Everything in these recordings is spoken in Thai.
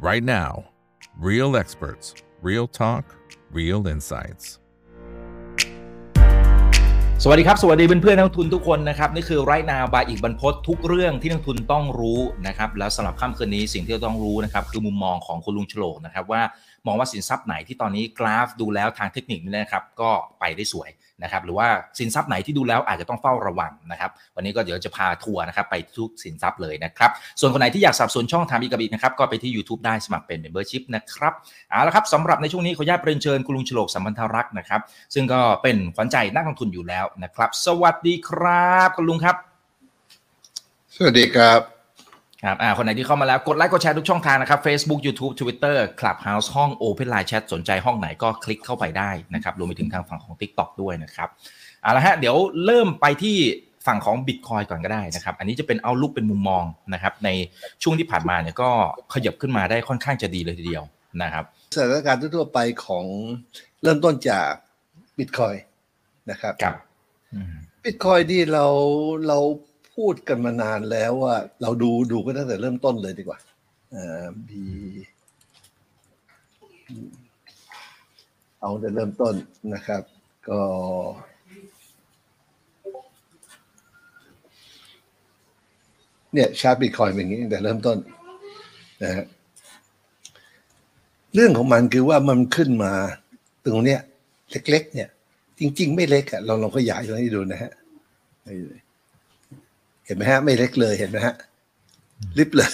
right now. Real experts, real talk, real insights. สวัสดีครับ สวัสดีเพื่อนๆนักทุนทุกคนนะครับ นี่คือไรนาบายอีกบรรพททุกเรื่องที่นักทุนต้องรู้นะครับ แล้วสำหรับค่ำคืนนี้สิ่งที่เราต้องรู้นะครับ คือมุมมองของคุณลุงฉลกนะครับ ว่ามองว่าสินทรัพย์ไหนที่ตอนนี้กราฟดูแล้วทางเทคนิคนี่นะครับ ก็ไปได้สวย นะครับหรือว่าสินทรัพย์ไหนที่ดูแล้วอาจจะต้องเฝ้าระวังนะครับวันนี้ก็เดี๋ยวจะพาทัวร์นะครับไปทุกสินทรัพย์เลยนะครับส่วนคนไหนที่อยากสับสนุนช่องทางอีกบินะครับก็ไปที่ YouTube ได้สมัครเป็น Membership นะครับเอาละครับสำหรับในช่วงนี้ขออนุญาตเรียนเชิญคุณลุงฉลกสัมพันธรักษ์นะครับซึ่งก็เป็นขวัญใจนักลงทุนอยู่แล้วนะครับ สวัสดีครับคุณลุงครับ สวัสดีครับ ครับอ่าคนไหนที่เข้ามาแล้วกดไลค์กดแชร์ทุกช่องทางนะครับ Facebook YouTube Twitter Clubhouse ห้อง Open Line Chat สนใจห้องไหนก็คลิกเข้าไปได้นะครับรวมไปถึงทางฝั่งของ TikTok ด้วยนะครับเอาละฮะเดี๋ยวเริ่มไปที่ฝั่งของ Bitcoin ก่อนก็ได้นะครับ อันนี้จะเป็นเอาลุกเป็นมุมมองนะครับ ในช่วงที่ผ่านมาเนี่ยก็ขยับขึ้นมาได้ค่อนข้างจะดีเลยทีเดียวนะครับสถานการณ์ทั่วๆไปของเริ่มต้นจากบิตคอยนะครับครับอืมบิตคอยนี่เราเรา พูดกันมานานแล้วว่า เราดูดูกันตั้งแต่เริ่มต้นเลยดีกว่าอ่าบีเอาแต่เริ่มต้นนะครับ ก็เนี่ยชาร์ตบิตคอยเป็นอย่างนี้แต่เริ่มต้นนะฮะเรื่องของมันคือว่ามันขึ้นมาตรงเนี้ย เล็ก ๆ เนี่ย จริง ๆ ไม่เล็กอะเราลองขยายตรงนี้ดูนะฮะ ห็นไหมฮะ ไม่เล็กเลยเห็นไหมฮะลิบเลย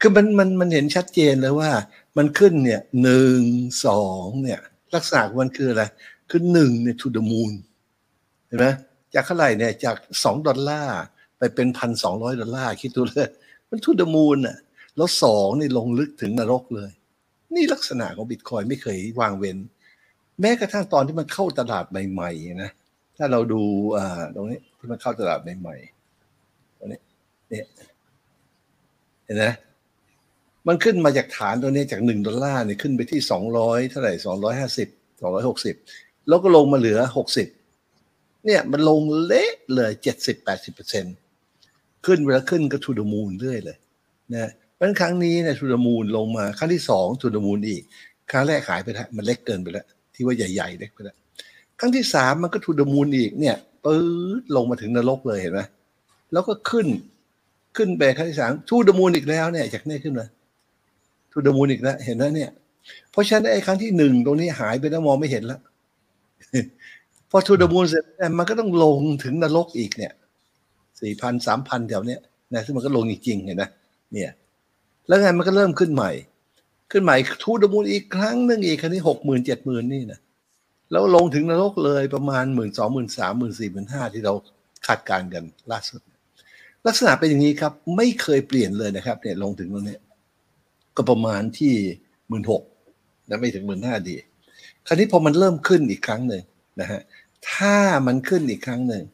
คือมันมันมันเห็นชัดเจนเลยว่า มันขึ้นเนี่ยหนึ่งสองเนี่ย ลักษณะของมันคืออะไร คือหนึ่งเนี่ย to the moon เห็นไหมจากเท่าไหร่เนี่ยจากสองดอลลาร์ไปเป็นพันสองร้อยดอลลาร์คิดดูเลยมัน to the moon อะ แล้วสองนี่ลงลึกถึงนรกเลย นี่ลักษณะของบิตคอยไม่เคยวางเว้น แม้กระทั่งตอนที่มันเข้าตลาดใหม่ๆนะถ้าเราดูอ่าตรงนี้ที่มันเข้าตลาดใหม่ๆตรงนี้ เนี่ยเห็นไหมมันขึ้นมาจากฐานตัวนี้จากหนึ่งดอลลาร์เนี่ยขึ้นไปที่สองร้อยเท่าไหร่สองร้อยห้าสิบสองร้อยหกสิบแล้วก็ลงมาเหลือหกสิบเนี่ยมันลงเละเลยเจ็ดสิบแปดสิบเปอร์เซ็นขึ้นเวลาขึ้นก็ทูดมูลเรื่อยเลยนะเพราะฉะนั้นครั้งนี้เนี่ยทูดมูลลงมาครั้งที่สองทูดมูลอีก ครั้งแรกหายไปแล้วมันเล็กเกินไปแล้วที่ว่าใหญ่ๆเล็กไปแล้วครั้งที่สามมันก็ทูดมูลอีกเนี่ยปื๊ดลงมาถึงนรกเลยเห็นไหมแล้วก็ขึ้น ขึ้นไปครั้งที่สามทูดมูลอีกแล้วเนี่ยจากนี้ขึ้นมาทูดมูลอีกแล้วเห็นไหมเนี่ย เพราะฉะนั้นไอ้ครั้งที่หนึ่งตรงนี้หายไปแล้วมองไม่เห็นแล้วพอทูดมูลเสร็จมันก็ต้องลงถึงนรกอีกเนี่ยสี่พันสามพันแถวเนี้ยนะซึ่งมันก็ลงจริงๆเห็นไหมเนี่ย แล้วไงมันก็เริ่มขึ้นใหม่ ขึ้นใหม่ทูดมูลอีกครั้งหนึ่งอีกครั้งนี้หกหมื่นเจ็ดหมื่นนี่นะแล้วลงถึงนรกเลยประมาณหมื่นสองหมื่นสามหมื่นสี่หมื่นห้าที่เราคาดการณ์กันล่าสุด ลักษณะเป็นอย่างนี้ครับ ไม่เคยเปลี่ยนเลยนะครับเนี่ยลงถึงตรงนี้ก็ประมาณที่หมื่นหกนะไม่ถึงหมื่นห้าดี คราวนี้พอมันเริ่มขึ้นอีกครั้งหนึ่งนะฮะถ้ามันขึ้นอีกครั้งหนึ่ง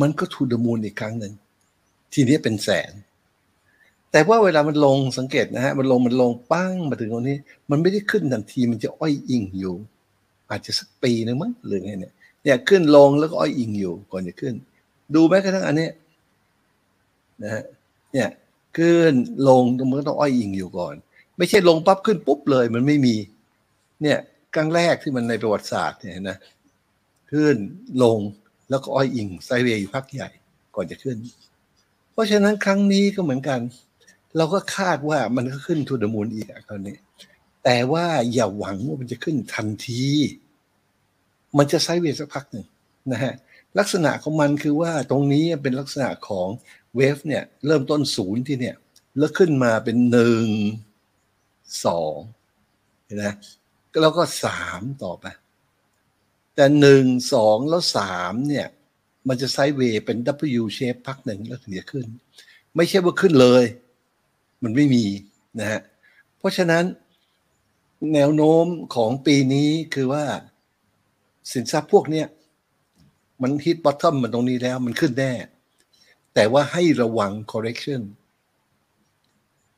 มันก็ทูดมูลอีกครั้งหนึ่งทีนี้เป็นแสน แต่ว่าเวลามันลงสังเกตนะฮะมันลงมันลงปั้งมาถึงตรงนี้ มันไม่ได้ขึ้นทันทีมันจะอ้อยอิงอยู่ อาจจะสักปีนึงมั้งหรือไงเนี่ยเนี่ยขึ้นลงแล้วก็อ้อยอิงอยู่ก่อนจะขึ้น ดูแม้กระทั่งอันนี้ นะฮะเนี่ยขึ้นลงตรงมันก็ต้องอ้อยอิงอยู่ก่อน ไม่ใช่ลงปั๊บขึ้นปุ๊บเลย มันไม่มี เนี่ยครั้งแรกที่มันในประวัติศาสตร์เนี่ยนะขึ้นลงแล้วก็อ้อยอิงไซเวย์อยู่พักใหญ่ก่อนจะขึ้น เพราะฉะนั้นครั้งนี้ก็เหมือนกัน เราก็คาดว่ามันก็ขึ้นทูดมูลอีกคราวนี้แต่ว่าอย่าหวังว่ามันจะขึ้นทันที มันจะไซเวย์สักพักหนึ่งนะฮะ ลักษณะของมันคือว่าตรงนี้เป็นลักษณะของเวฟเนี่ยเริ่มต้นศูนย์ที่เนี่ยแล้วขึ้นมาเป็นหนึ่งสองเห็นไหมแล้วก็สามต่อไป แต่หนึ่งสองแล้วสามเนี่ยมันจะไซด์เวย์เป็น W shape พักหนึ่งแล้วถึงจะขึ้น ไม่ใช่ว่าขึ้นเลย มันไม่มีนะฮะเพราะฉะนั้นแนวโน้มของปีนี้คือว่าสินทรัพย์พวกเนี้ย มันฮิตบอททอมมันตรงนี้แล้ว มันขึ้นแน่ แต่ว่าให้ระวัง correction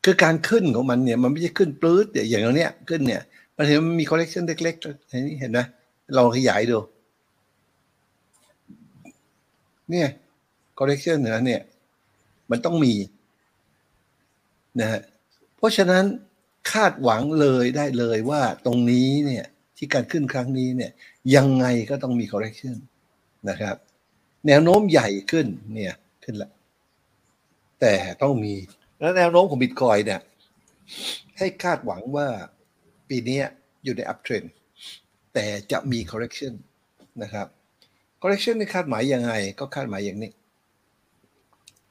คือการขึ้นของมันเนี่ยมันไม่ใช่ขึ้นปลื้ดอย่างตรงเนี้ยขึ้นเนี่ย มันเห็นมันมี correction เล็กๆเห็นเห็นไหมลองขยายดู เนี่ย correction นะเนี่ย มันต้องมีนะฮะเพราะฉะนั้นคาดหวังเลยได้เลยว่าตรงนี้เนี่ย ที่การขึ้นครั้งนี้เนี่ย ยังไงก็ต้องมี correction นะครับ แนวโน้มใหญ่ขึ้นเนี่ยขึ้นละแต่ต้องมีแล้วแนวโน้มของบิตคอยเนี่ย ให้คาดหวังว่าปีนี้อยู่ใน uptrend แต่จะมี correction นะครับ correction นี่คาดหมายยังไง ก็คาดหมายอย่างนี้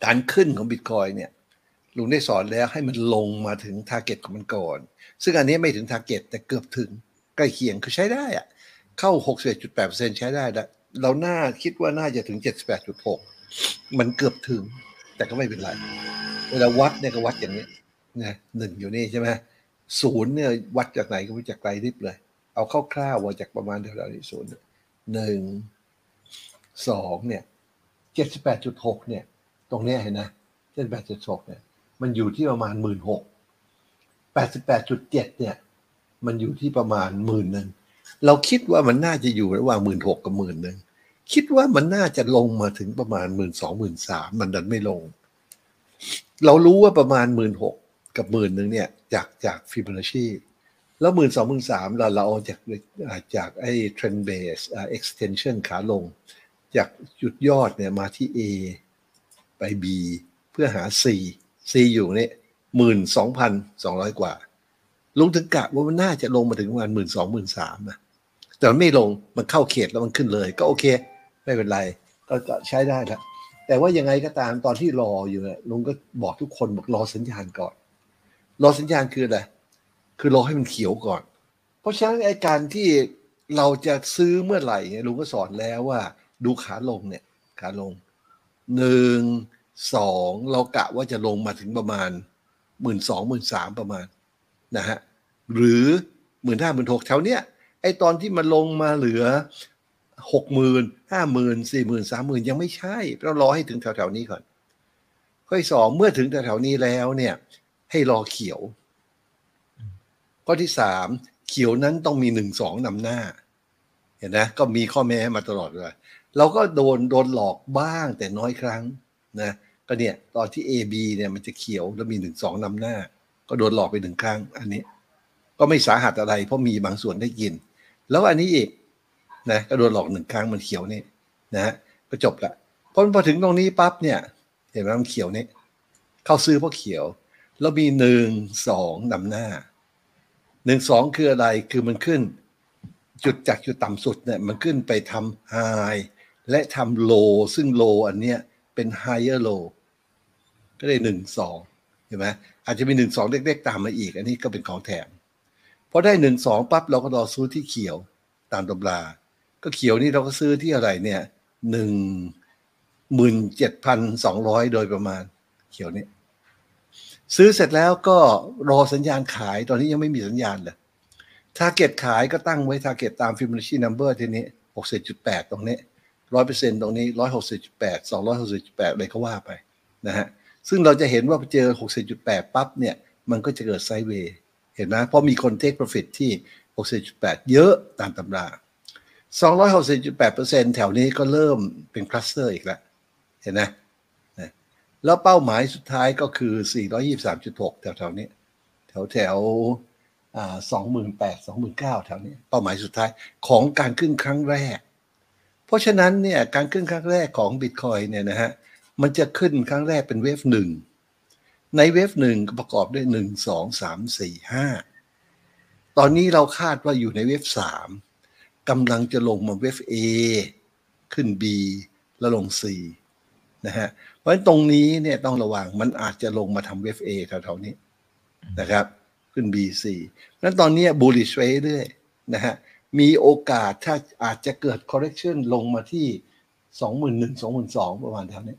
การขึ้นของบิตคอยเนี่ยลุงได้สอนแล้วให้มันลงมาถึง target ของมันก่อน ซึ่งอันนี้ไม่ถึง target แต่เกือบถึงใกล้เคียงคือใช้ได้อะเข้า61.8%ใช้ได้แล้ว เราน่าคิดว่าน่าจะถึง 78.6 มันเกือบถึง แต่ก็ไม่เป็นไร เวลาวัดเนี่ยก็วัดอย่างนี้นะหนึ่งอยู่นี่ใช่ไหมศูนย์เนี่ยวัดจากไหนก็ไม่จากไกลริบเลย เอาคร่าวๆว่าจากประมาณแถวๆนี้ศูนย์หนึ่งสองเนี่ยเจ็ดสิบแปดจุดหกเนี่ย ตรงเนี้ยเห็นนะเจ็ดแปดจุดหกเนี่ย มันอยู่ที่ประมาณหมื่นหกแปดสิบแปดจุดเจ็ดเนี่ย มันอยู่ที่ประมาณหมื่นหนึ่งเราคิดว่ามันน่าจะอยู่ระหว่างหมื่นหกกับหมื่นหนึ่ง คิดว่ามันน่าจะลงมาถึงประมาณหมื่นสองหมื่นสามมันดันไม่ลง เรารู้ว่าประมาณหมื่นหกกับหมื่นหนึ่งเนี่ย จากจากฟิบ o นัชชีแล้วหมื่นสองหมื่นสามเราเราเอาจากจากไอ้ trend base extension ขาลง จากจุดยอดเนี่ยมาที่ A ไป B เพื่อหา C C อยู่เนี่ยหมื่นสองพันสองร้อยกว่า ลงถึงกะว่ามันน่าจะลงมาถึงประมาณหมื่นสองหมื่นสามนะแต่มันไม่ลงมันเข้าเขตแล้วมันขึ้นเลย ก็โอเค ไม่เป็นไร ก็ใช้ได้แล้วแต่ว่ายังไงก็ตามตอนที่รออยู่เนี่ยลุงก็บอกทุกคนบอกรอสัญญาณก่อน รอสัญญาณคืออะไรคือรอให้มันเขียวก่อน เพราะฉะนั้นไอ้การที่เราจะซื้อเมื่อไหร่เนี่ยลุงก็สอนแล้วว่า ดูขาลงเนี่ย ขาลงหนึ่งสองเรากะว่าจะลงมาถึงประมาณหมื่นสองหมื่นสามประมาณนะฮะหรือหมื่นห้าหมื่นหกแถวเนี้ยไอ้ตอนที่มันลงมาเหลือ หกหมื่นห้าหมื่นสี่หมื่นสามหมื่นยังไม่ใช่เรารอให้ถึงแถวๆนี้ก่อน ข้อที่สองเมื่อถึงแถวๆนี้แล้วเนี่ย ให้รอเขียว ข้อที่สามเขียวนั้นต้องมีหนึ่งสองนำหน้า เห็นนะก็มีข้อแม้มาตลอดเลยเราก็โดนโดนหลอกบ้างแต่น้อยครั้งนะก็เนี่ยตอนที่ A B เนี่ยมันจะเขียวแล้วมีหนึ่งสองนำหน้า ก็โดนหลอกไปหนึ่งครั้ง อันนี้ ก็ไม่สาหัสอะไรเพราะมีบางส่วนได้กิน แล้วอันนี้อีก นะก็โดนหลอกหนึ่งครั้งมันเขียวนี่นะฮะก็จบละพอพอถึงตรงนี้ปั๊บเนี่ย เห็นไหมมันเขียวนี่เข้าซื้อเพราะเขียว แล้วมีหนึ่งสองนำหน้าหนึ่งสองคืออะไรคือมันขึ้น จุดจากจุดต่ำสุดเนี่ยมันขึ้นไปทำไฮและทำโลซึ่งโลอันเนี้ยเป็น higher low ก็ได้หนึ่งสองเห็นไหมอาจจะมีหนึ่งสองเล็กๆตามมาอีก อันนี้ก็เป็นของแถมพอได้หนึ่งสองปั๊บเราก็รอซื้อที่เขียวตามตำรา ก็เขียวนี่เราก็ซื้อที่อะไรเนี่ยหนึ่งหมื่นเจ็ดพันสองร้อยโดยประมาณ เขียวนี้ซื้อเสร็จแล้วก็รอสัญญาณขายตอนนี้ยังไม่มีสัญญาณเลยtarget ขายก็ตั้งไว้ทาร์เก็ตตามฟิม b o n a c นัมเบอร์ทีนี้หกสิบจุดแปดตรงนี้ร้อยเปอร์เซ็นต์ตรงนี้ร้อยหกสิบจุดแปดสองร้อยหกสิบจุดแปดอะไรก็ว่าไปนะฮะซึ่งเราจะเห็นว่าเจอหกสิบจุดแปดปั๊บเนี่ยมันก็จะเกิด sideway เห็นไหมเพราะมีคน take profit ที่หกสิบจุดแปดเยอะตามตำรา สองร้อยหกสิบจุดแปดเปอร์เซ็นต์แถวนี้ก็เริ่มเป็น cluster อีกแล้ว เห็นไหมแล้วเป้าหมายสุดท้ายก็คือ 423.6 แถวๆนี้ แถวแถวอ่า28,000 29,000 แถวนี้ เป้าหมายสุดท้ายของการขึ้นครั้งแรก เพราะฉะนั้นเนี่ยการขึ้นครั้งแรกของบิตคอยเนี่ยนะฮะ มันจะขึ้นครั้งแรกเป็นเวฟหนึ่ง ในเวฟหนึ่งประกอบด้วยหนึ่งสองสามสี่ห้าตอนนี้เราคาดว่าอยู่ในเวฟสาม กำลังจะลงมาเวฟ A ขึ้น B แล้วลง C นะฮะ เพราะฉะนั้นตรงนี้เนี่ยต้องระวังมันอาจจะลงมาทำเวฟเอแถวๆนี้นะครับ ขึ้น B4 เพราะฉะนั้นตอนนี้ bullish ไว้เรื่อยนะฮะ มีโอกาสถ้าอาจจะเกิด correction ลงมาที่สองหมื่นหนึ่งสองหมื่นสองประมาณแถวนี้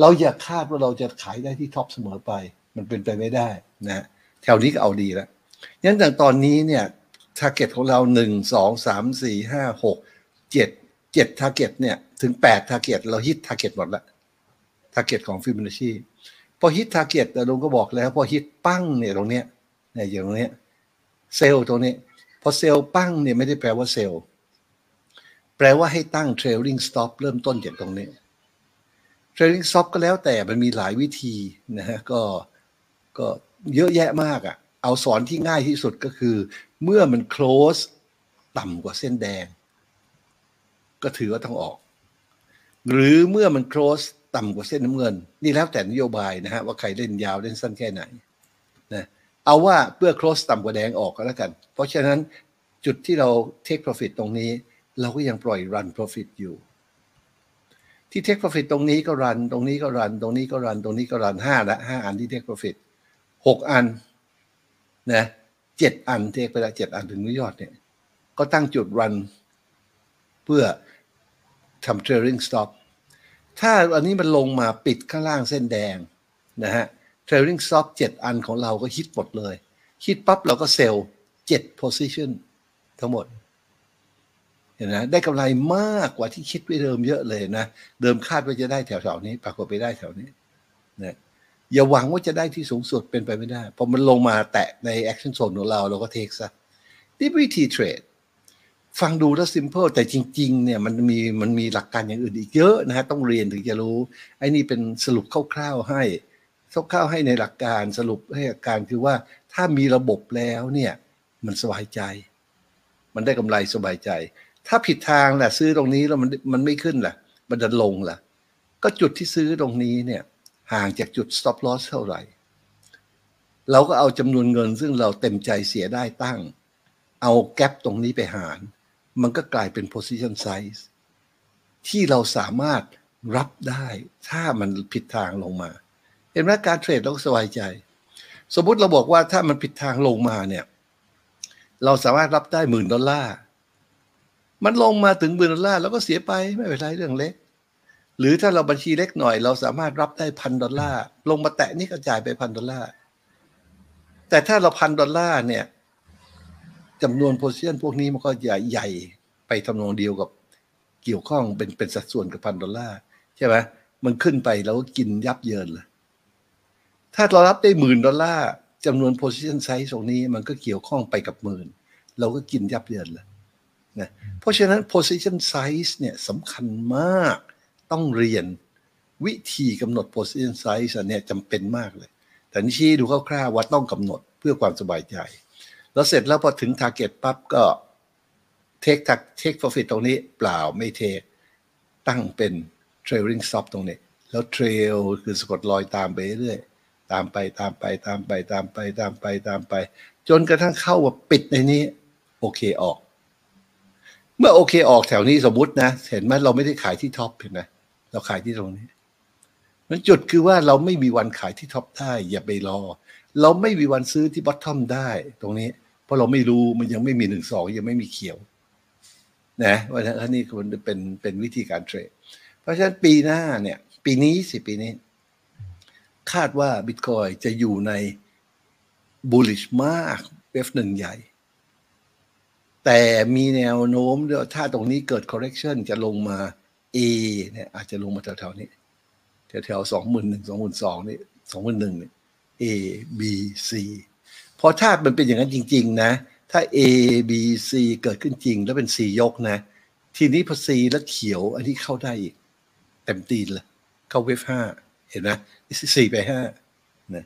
เราอย่าคาดว่าเราจะขายได้ที่ท็อปเสมอไป มันเป็นไปไม่ได้นะ แถวนี้ก็เอาดีแล้วงั้นจากตอนนี้เนี่ย target ของเราหนึ่งสองสามสี่ห้าหกเจ็ดเจ็ด target เนี่ย ถึงแปด target เราฮิต target หมดละทาร์เก็ตของฟิบ o n a c ชีพอฮิตทาร์เก็ตแต่ลุงก็บอกแล้ว พอฮิตปั้งเนี่ยตรงเนี้ยเนี่ยอย่างตรงเนี้ย sell ตรงนี้พอ sell ปั้งเนี่ยไม่ได้แปลว่า sell แปลว่าให้ตั้ง trailing stop เริ่มต้นจากตรงนี้ trailing stop ก็แล้วแต่มันมีหลายวิธีนะฮะก็ก็เยอะแยะมากอะ่ะเอาสอนที่ง่ายที่สุดก็คือ เมื่อมัน close ต่ำกว่าเส้นแดง ก็ถือว่าต้องออก หรือเมื่อมัน close ต่ำกว่าเส้นน้ำเงิน นี่แล้วแต่นโยบายนะฮะว่าใครเล่นยาวเล่นสั้นแค่ไหนนะเอาว่าเพื่อ close ต่ำกว่าแดงออกก็แล้วกัน เพราะฉะนั้นจุดที่เรา take profit ตรงนี้ เราก็ยังปล่อย run profit อยู่ ที่ take profit ตรงนี้ก็รัน ตรงนี้ก็รัน ตรงนี้ก็รัน ตรงนี้ก็รันห้าละห้าอันที่ take profit หกอันนะ เจ็ดอันเทคไปล้วเจ็ดอันถึงนิวยอดเนี่ย ก็ตั้งจุดรันเพื่อทำ trailing stop ถ้าอันนี้มันลงมาปิดข้างล่างเส้นแดงนะฮะ trailing stop เจ็ดอันของเราก็ฮิตหมดเลย ฮิตปั๊บเราก็เซลล์เจ็ด position ทั้งหมดเห็นนะได้กำไรมากกว่าที่คิดไว้เดิมเยอะเลยนะ เดิมคาดว่าจะได้แถวๆนี้ ปรากฏไปได้แถวนี้นะ อย่าหวังว่าจะได้ที่สูงสุดเป็นไปไม่ได้พอมันลงมาแตะใน action zone ของเราเราก็เทคซะนี่วิธีเทรดฟังดูแล้ว simple แต่จริง ๆ เนี่ยมันมีมันมีหลักการอย่างอื่นอีกเยอะนะฮะต้องเรียนถึงจะรู้ ไอ้นี่เป็นสรุปคร่าวๆให้คร่าวๆให้ในหลักการสรุปให้หลักการคือว่าถ้ามีระบบแล้วเนี่ยมันสบายใจ มันได้กำไรสบายใจ ถ้าผิดทางแหละซื้อตรงนี้แล้วมันมันไม่ขึ้นล่ะมันดันลงล่ะ ก็จุดที่ซื้อตรงนี้เนี่ย ห่างจากจุด stop loss เท่าไหร่ เราก็เอาจำนวนเงินซึ่งเราเต็มใจเสียได้ตั้ง เอาแกลบตรงนี้ไปหาร มันก็กลายเป็น position size ที่เราสามารถรับได้ถ้ามันผิดทางลงมา เห็นไหมการเทรดเราก็สบายใจ สมมติเราบอกว่าถ้ามันผิดทางลงมาเนี่ยเราสามารถรับได้หมื่นดอลลาร์มันลงมาถึงหมื่นดอลลาร์แล้วก็เสียไปไม่เป็นไรเรื่องเล็ก หรือถ้าเราบัญชีเล็กหน่อย เราสามารถรับได้พันดอลลาร์ลงมาแตะนี่ก็จ่ายไปพันดอลลาร์แต่ถ้าเราพันดอลลาร์เนี่ยจำนวน position พวกนี้มันก็ใหญ่ใหญ่ไปทำนองเดียวกับเกี่ยวข้องเป็นเป็นสัดส่วนกับพันดอลลาร์ใช่ไหมมันขึ้นไปแล้วก็กินยับเยินเลยถ้าเรารับได้หมื่นดอลลาร์จำนวน position size ตรงนี้มันก็เกี่ยวข้องไปกับหมื่นเราก็กินยับเยินเลยนะเพราะฉะนั้น position size เนี่ยสำคัญมาก ต้องเรียนวิธีกำหนด position size เนี่ยจำเป็นมากเลย แต่นี่ชี้ดูคร่าวๆว่าต้องกำหนดเพื่อความสบายใจ แล้วเสร็จแล้วพอถึง target ปั๊บก็ take take profit ตรงนี้เปล่าไม่ take ตั้งเป็น trailing stop ตรงนี้ แล้ว trail คือสะกดรอยตามไปเรื่อยตามไปตามไปตามไปตามไปตามไปตามไป จนกระทั่งเข้าว่าปิดในนี้ โอเคออก เมื่อโอเคออกแถวนี้สมมตินะ เห็นไหมเราไม่ได้ขายที่ top เห็นไหม เราขายที่ตรงนี้มันจุดคือว่าเราไม่มีวันขายที่ top ได้อย่าไปรอ เราไม่มีวันซื้อที่ bottom ได้ตรงนี้ เพราะเราไม่รู้มันยังไม่มีหนึ่งสองยังไม่มีเขียว นะว่าอันนี้มันเป็นเป็นวิธีการเทรดเพราะฉะนั้นปีหน้าเนี่ย ปีนี้สิปีนี้ คาดว่าบิตคอยจะอยู่ใน bullish มากเวฟหนึ่งใหญ่ แต่มีแนวโน้มด้วยถ้าตรงนี้เกิด correction จะลงมา A เนี่ยอาจจะลงมาแถวๆนี้ แถวๆสองหมื่นหนึ่งสองหมื่นสองนี่สองหมื่นหนึ่งเนี่ย A B C พราะถ้ามันเป็นอย่างนั้นจริง ๆ นะ ถ้า A B C เกิดขึ้นจริง แล้วเป็น C ยกนะ ทีนี้พอ C แล้วเขียว อันนี้เข้าได้อีกเต็มตีนเลยเข้าเวฟห้าเห็นไหมสี่ไปห้านะ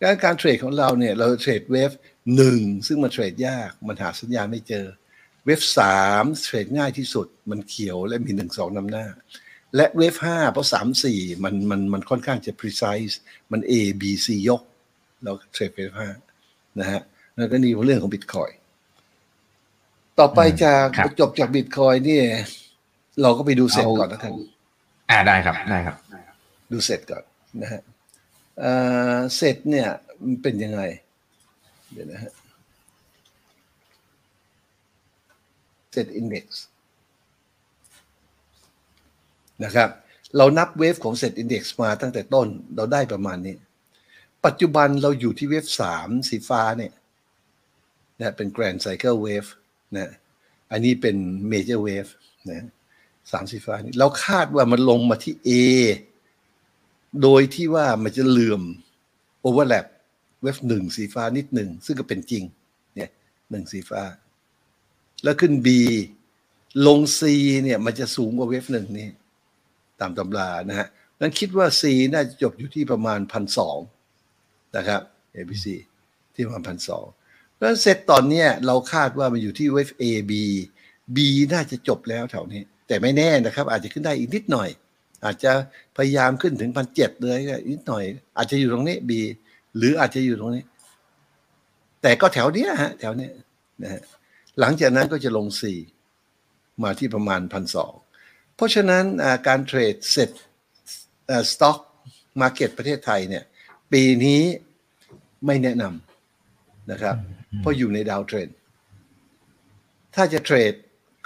การการเทรดของเราเนี่ย เราเทรดเวฟหนึ่งซึ่งมันเทรดยาก มันหาสัญญาณไม่เจอ เวฟสามเทรดง่ายที่สุดมันเขียวและมีหนึ่งสองนำหน้า และเวฟห้าเพราะสามสี่มันมันมันค่อนข้างจะ precise มัน A B C ยกเราเทรดเวฟห้านะฮะแล้วก็นี่เรื่องของบิตคอยต่อไปจากจบจากบิตคอยน์นี่เราก็ไปดูเสร็จก่อนนะท่านอ่าได้ครับได้ครับ ดูเสร็จก่อนนะฮะเสร็จเนี่ยมันเป็นยังไงเดี๋ยวนะฮะ SET Index นะครับ เรานับ wave ของ SET Index มาตั้งแต่ต้นเราได้ประมาณนี้ ปัจจุบันเราอยู่ที่ wave สามสีฟ้าเนี่ยนะเป็น Grand Cycle Wave นะอันนี้เป็น Major Wave นะสามสีฟ้านี่เราคาดว่ามันลงมาที่ A โดยที่ว่ามันจะเหลื่อม overlap เวฟหนึ่งสีฟ้านิดหนึ่ง ซึ่งก็เป็นจริงเนี่ยหนึ่งสีฟ้า แล้วขึ้น B ลง C เนี่ยมันจะสูงกว่าเวฟหนึ่งนี่ตามตำรานะฮะนั้นคิดว่า C น่าจะจบอยู่ที่ประมาณพันสองนะครับ ABC ที่ประมาณพันสองแล้วเซตตอนเนี้ยเราคาดว่ามันอยู่ที่เวฟ A B B น่าจะจบแล้วแถวนี้ แต่ไม่แน่นะครับ อาจจะขึ้นได้อีกนิดหน่อย อาจจะพยายามขึ้นถึงพันเจ็ดเลยก็นิดหน่อย อาจจะอยู่ตรงนี้ B หรืออาจจะอยู่ตรงนี้ แต่ก็แถวเนี้ยฮะ แถวเนี้ยนะฮะ หลังจากนั้นก็จะลง 4 มาที่ประมาณพันสองเพราะฉะนั้นการเทรดเสร็จstock market ประเทศไทยเนี่ยปีนี้ไม่แนะนำนะครับ เพราะอยู่ใน downtrend ถ้าจะเทรด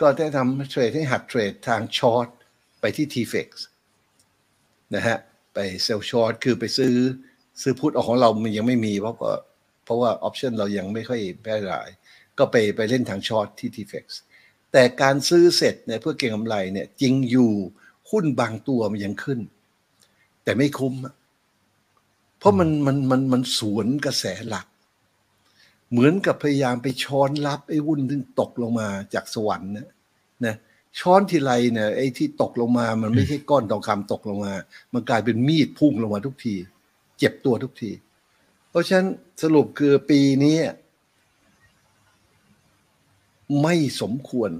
ก็ได้ทำเทรดให้หัดเทรดทางช็อตไปที่ TFX นะฮะไป sell short คือไปซื้อซื้อ put ของเรามันยังไม่มีเพราะเพราะว่า option เรายังไม่ค่อยแพร่หลาย ก็ไปไปเล่นทางช็อตที่ TFX แต่การซื้อเสร็จเนี่ยเพื่อเก็งกำไรเนี่ยจริงอยู่หุ้นบางตัวมันยังขึ้น แต่ไม่คุ้ม เพราะมันมันมันมันสวนกระแสหลัก เหมือนกับพยายามไปช้อนรับไอ้หุ้นที่ตกลงมาจากสวรรค์นะนะช้อนทีไรเนี่ยไอ้ที่ตกลงมา มันไม่ใช่ก้อนทองคำตกลงมา มันกลายเป็นมีดพุ่งลงมาทุกที เจ็บตัวทุกที เพราะฉะนั้นสรุปคือปีนี้ ไม่สมควร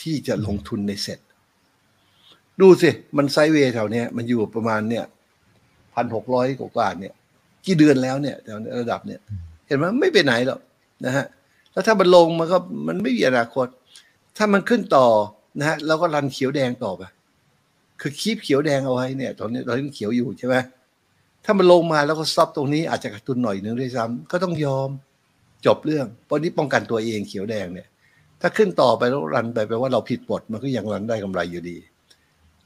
ที่จะลงทุนในเซ็ตดูสิ มันไซเวย์แถวเนี้ยมันอยู่ประมาณเนี่ยพันหกร้อยกว่าเนี่ย กี่เดือนแล้วเนี่ยแถวระดับเนี่ย เห็นไหมไม่ไปไหนหรอกนะฮะแล้วถ้ามันลงมันก็มันไม่มีอนาคต ถ้ามันขึ้นต่อนะฮะเราก็รันเขียวแดงต่อไปคือคีบเขียวแดงเอาไว้เนี่ย ตอนนี้ตอนนี้เขียวอยู่ใช่ไหมถ้ามันลงมาแล้วก็ซับตรงนี้อาจจะกระตุนหน่อยนึงด้วยซ้ำก็ต้องยอมจบเรื่องเพราะนี้ป้องกันตัวเองเขียวแดงเนี่ย ถ้าขึ้นต่อไปแล้วรันไปแปลว่าเราผิดบทมันก็ยังรันได้กำไรอยู่ดี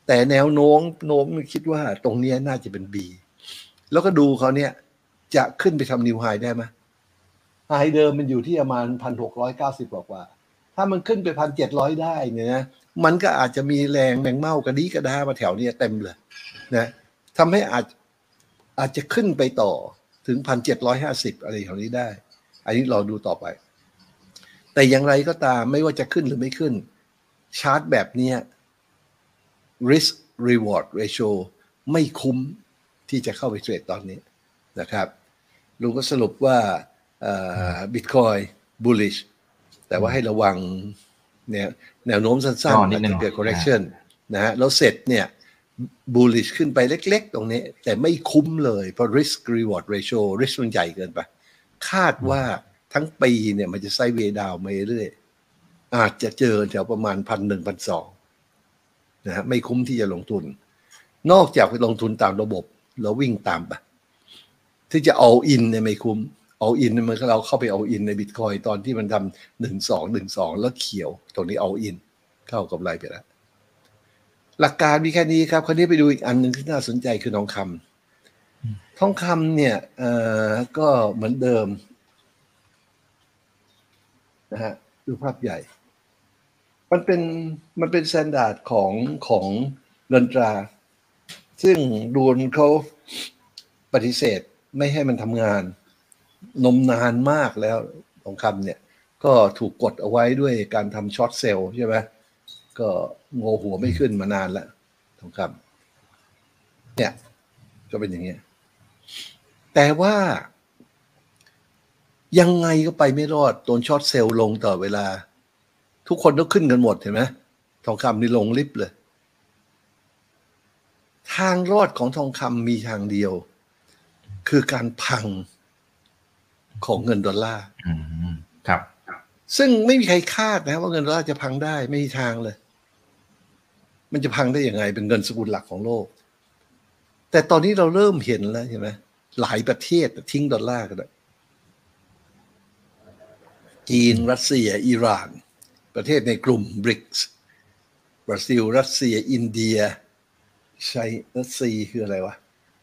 แต่แนวโน้มโน้มคิดว่าตรงนี้น่าจะเป็น B แล้วก็ดูเขาเนี่ย จะขึ้นไปทำนิวไฮได้ไหมไฮเดิมมันอยู่ที่ประมาณพันหกร้อยเก้าสิบกว่า ถ้ามันขึ้นไปพันเจ็ดร้อยได้เนี่ยนะมันก็อาจจะมีแรงแมงเม่ากระดีกระดามาแถวนี้เต็มเลยนะทำให้อาจอาจจะขึ้นไปต่อถึงพันเจ็ดร้อยห้าสิบอะไรแถวนี้ได้ อันนี้เราดูต่อไป แต่อย่างไรก็ตามไม่ว่าจะขึ้นหรือไม่ขึ้น ชาร์ตแบบนี้ risk reward ratio ไม่คุ้มที่จะเข้าไปเทรดตอนนี้นะครับ ลุงก็สรุปว่าบิตคอยบูลลิชแต่ว่าให้ระวังเนี่ยแนวโน้มสั้นๆอาจจะเกิด correction นะฮะแล้วเสร็จเนี่ย bullish ขึ้นไปเล็กๆ ตรงนี้ แต่ไม่คุ้มเลย เพราะ risk reward ratio risk มันใหญ่เกินไป คาดว่า ทั้งปีเนี่ยมันจะไซเวดาวมาเรื่อยอาจจะเจอแถวประมาณพันหนึ่งพันสองนะฮะไม่คุ้มที่จะลงทุน นอกจากไปลงทุนตามระบบเราวิ่งตามไปที่จะเอาอินเนี่ยไม่คุ้มเอาอินมันเราเข้าไปเอาอินในบิตคอยตอนที่มันทำหนึ่งสองหนึ่งสองแล้วเขียวตรงนี้เอาอิน เข้ากับไรไปแล้วหลักการมีแค่นี้ครับ คราวนี้ไปดูอีกอันหนึ่งที่น่าสนใจคือทองคำทองคำเนี่ยเอ่อก็เหมือนเดิม นะฮะดูภาพใหญ่ มันเป็นมันเป็น standard ของของเงินตรา ซึ่งดูนเขาปฏิเสธไม่ให้มันทำงาน นมนานมากแล้วทองคำเนี่ย ก็ถูกกดเอาไว้ด้วยการทำ short sell ใช่ไหมก็งอหัวไม่ขึ้นมานานแล้วทองคำเนี่ย ก็เป็นอย่างเงี้ยแต่ว่า ยังไงก็ไปไม่รอดโดน short sell ลงตลอดเวลา ทุกคนต้องขึ้นกันหมดเห็นไหมทองคำนี่ลงลิฟต์เลย ทางรอดของทองคำมีทางเดียว คือการพังของเงินดอลลาร์ครับ ซึ่งไม่มีใครคาดนะ ว่าเงินดอลลาร์จะพังได้ไม่มีทางเลย มันจะพังได้ยังไง เป็นเงินสกุลหลักของโลก แต่ตอนนี้เราเริ่มเห็นแล้วใช่ไหมหลายประเทศทิ้งดอลลาร์กันแล้ว จีน รัสเซีย อิหร่าน ประเทศในกลุ่มบริกส์บราซิล รัสเซีย อินเดียใช้รัสเซียคืออะไรวะ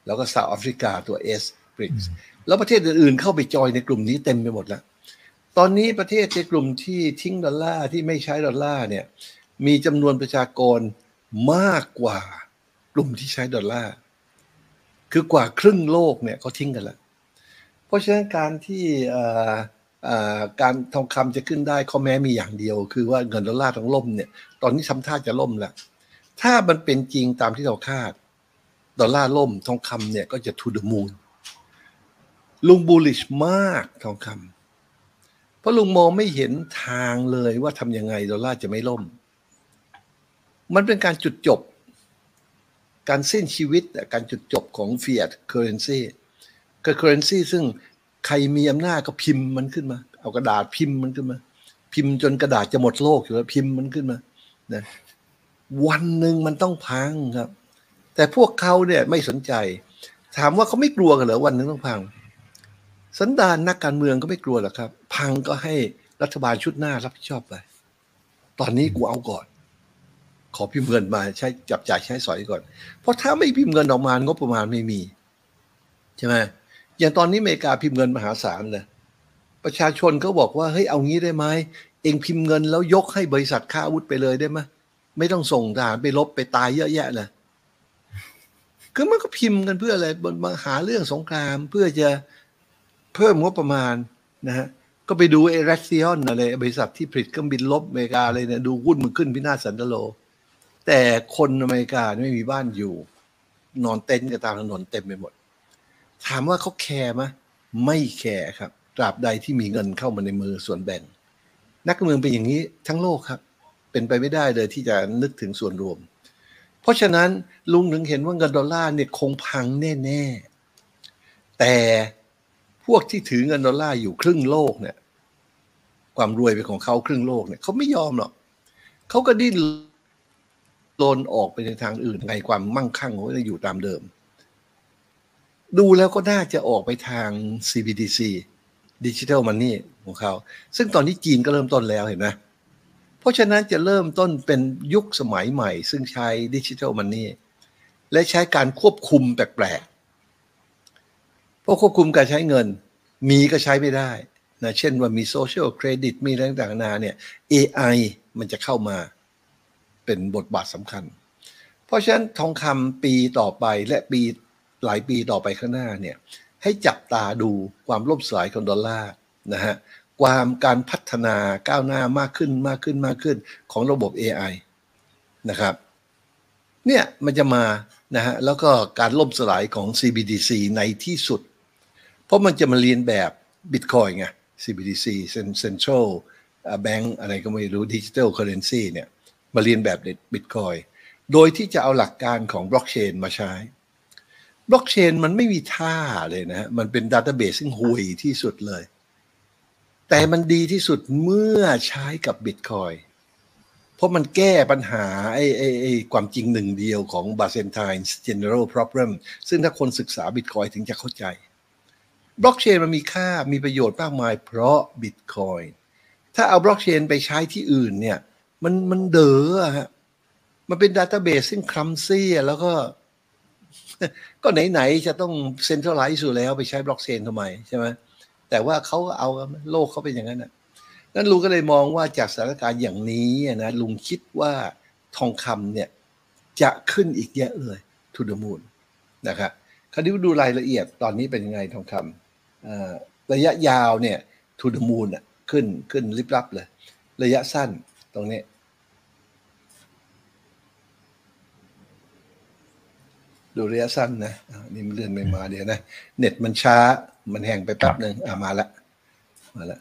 แล้วก็เซาท์แอฟริกาตัว S บริกส์แล้วประเทศอื่นๆเข้าไปจอยในกลุ่มนี้เต็มไปหมดแล้ว ตอนนี้ประเทศในกลุ่มที่ทิ้งดอลลาร์ที่ไม่ใช้ดอลลาร์เนี่ย มีจำนวนประชากรมากกว่ากลุ่มที่ใช้ดอลลาร์ คือกว่าครึ่งโลกเนี่ยเขาทิ้งกันแล้ว เพราะฉะนั้นการที่ การทองคำจะขึ้นได้ข้อแม้มีอย่างเดียว คือว่าเงินดอลลาร์ต้องล่มเนี่ยตอนนี้ทำท่าจะล่มแล้วถ้ามันเป็นจริงตามที่เราคาด ดอลลาร์ล่มทองคำเนี่ยก็จะ to the moon ลุงบูลิชมากทองคำเพราะลุงมองไม่เห็นทางเลยว่าทำยังไงดอลลาร์จะไม่ล่ม มันเป็นการจุดจบ การสิ้นชีวิตการจุดจบของ fiat currency ก็ currency ซึ่ง ใครมีอำนาจก็พิมพ์มันขึ้นมา เอากระดาษพิมพ์มันขึ้นมา พิมพ์จนกระดาษจะหมดโลกอยู่แล้วพิมพ์มันขึ้นมานะวันหนึ่งมันต้องพังครับ แต่พวกเขาเนี่ยไม่สนใจ ถามว่าเขาไม่กลัวกันเหรอวันหนึ่งต้องพัง สันดานนักการเมืองก็ไม่กลัวหรอกครับ พังก็ให้รัฐบาลชุดหน้ารับผิดชอบไป ตอนนี้กูเอาก่อน ขอพิมพ์เงินมาใช้จับจ่ายใช้สอยก่อน เพราะถ้าไม่พิมพ์เงินออกมางบประมาณไม่มี ใช่ไหม อย่างตอนนี้อเมริกาพิมพ์เงินมหาศาลเลยประชาชนเขาบอกว่าเฮ้ยเอางี้ได้ไหมเองพิมพ์เงินแล้วยกให้บริษัทค้าอาวุธไปเลยได้ไหมไม่ต้องส่งทหารไปลบไปตายเยอะแยะเลยคือมันก็พิมพ์กันเพื่ออะไรมาหาเรื่องสงครามเพื่อจะเพิ่มงบประมาณนะฮะก็ไปดูไอ้แรคซิออนอะไรบริษัทที่ผลิตเครื่องบินลบอเมริกาเลยเนี่ยดูหุ้นมันขึ้นพินาศสันตโล แต่คนอเมริกาไม่มีบ้านอยู่ นอนเต็นท์กันตามถนนเต็มไปหมด ถามว่าเขาแคร์ไหมไม่แคร์ครับ ตราบใดที่มีเงินเข้ามาในมือส่วนแบ่ง นักการเมืองเป็นอย่างนี้ทั้งโลกครับ เป็นไปไม่ได้เลยที่จะนึกถึงส่วนรวม เพราะฉะนั้นลุงถึงเห็นว่าเงินดอลลาร์เนี่ยคงพังแน่ๆ แต่พวกที่ถือเงินดอลลาร์อยู่ครึ่งโลกเนี่ย ความรวยเป็นของเขาครึ่งโลกเนี่ยเขาไม่ยอมหรอกเขาก็ดิ้นรนออกไปในทางอื่นไงความมั่งคั่งเขาจะอยู่ตามเดิม ดูแล้วก็น่าจะออกไปทาง CBDC Digital Money ของเขา ซึ่งตอนนี้จีนก็เริ่มต้นแล้วเห็นไหมเพราะฉะนั้นจะเริ่มต้นเป็นยุคสมัยใหม่ ซึ่งใช้ดิจิทัลมันนี่และใช้การควบคุมแปลกๆ เพราะควบคุมการใช้เงิน มีก็ใช้ไม่ได้นะเช่นว่ามีโซเชียลเครดิตมีอะไรต่างๆนานาเนี่ย AI มันจะเข้ามาเป็นบทบาทสำคัญ เพราะฉะนั้นทองคำปีต่อไปและปี หลายปีต่อไปข้างหน้าเนี่ยให้จับตาดูความล่มสลายของดอลลาร์นะฮะความการพัฒนาก้าวหน้ามากขึ้นมากขึ้นมากขึ้นของระบบ AI นะครับเนี่ยมันจะมานะฮะแล้วก็การล่มสลายของ CBDC ในที่สุด เพราะมันจะมาเรียนแบบ Bitcoin ไง CBDC Central Bank อะไรก็ไม่รู้ Digital Currency เนี่ยมาเรียนแบบ Bitcoin โดยที่จะเอาหลักการของบล็อกเชนมาใช้ บล็อกเชนมันไม่มีค่าเลยนะ มันเป็น database ซึ่งห่วยที่สุดเลย แต่มันดีที่สุดเมื่อใช้กับบิตคอยเพราะมันแก้ปัญหาไอ้ไอ้ไอ้ความจริงหนึ่งเดียวของ b a s e n t i n e General Problem ซึ่งถ้าคนศึกษาบิตคอยถึงจะเข้าใจ บล็อกเชนมันมีค่ามีประโยชน์มากมายเพราะบิตคอยถ้าเอาบล็อกเชนไปใช้ที่อื่นเนี่ย มันมันเด๋อฮะมันเป็น database ซึ่ง clumsy แล้วก็ ก็ไหนๆจะต้อง centralize อยู่แล้วไปใช้บล็อกเชนทำไมใช่ไหมแต่ว่าเขาเอาโลกเขาเป็นอย่างนั้นอะนั้นลุงก็เลยมองว่าจากสถานการณ์อย่างนี้นะลุงคิดว่าทองคำเนี่ยจะขึ้นอีกเยอะเลยทูดมูลนะครับคราวนี้ดูรายละเอียดตอนนี้เป็นยังไงทองคำระยะยาวเนี่ยทูดมูลขึ้นขึ้นริบลับเลย ระยะสั้นตรงนี้ ดูระยะสั้นนะนี่มันเลื่อนไม่มาเดี๋ยวนะ เน็ตมันช้ามันแห้งไปแป๊บหนึ่งอ่ามาละมาละ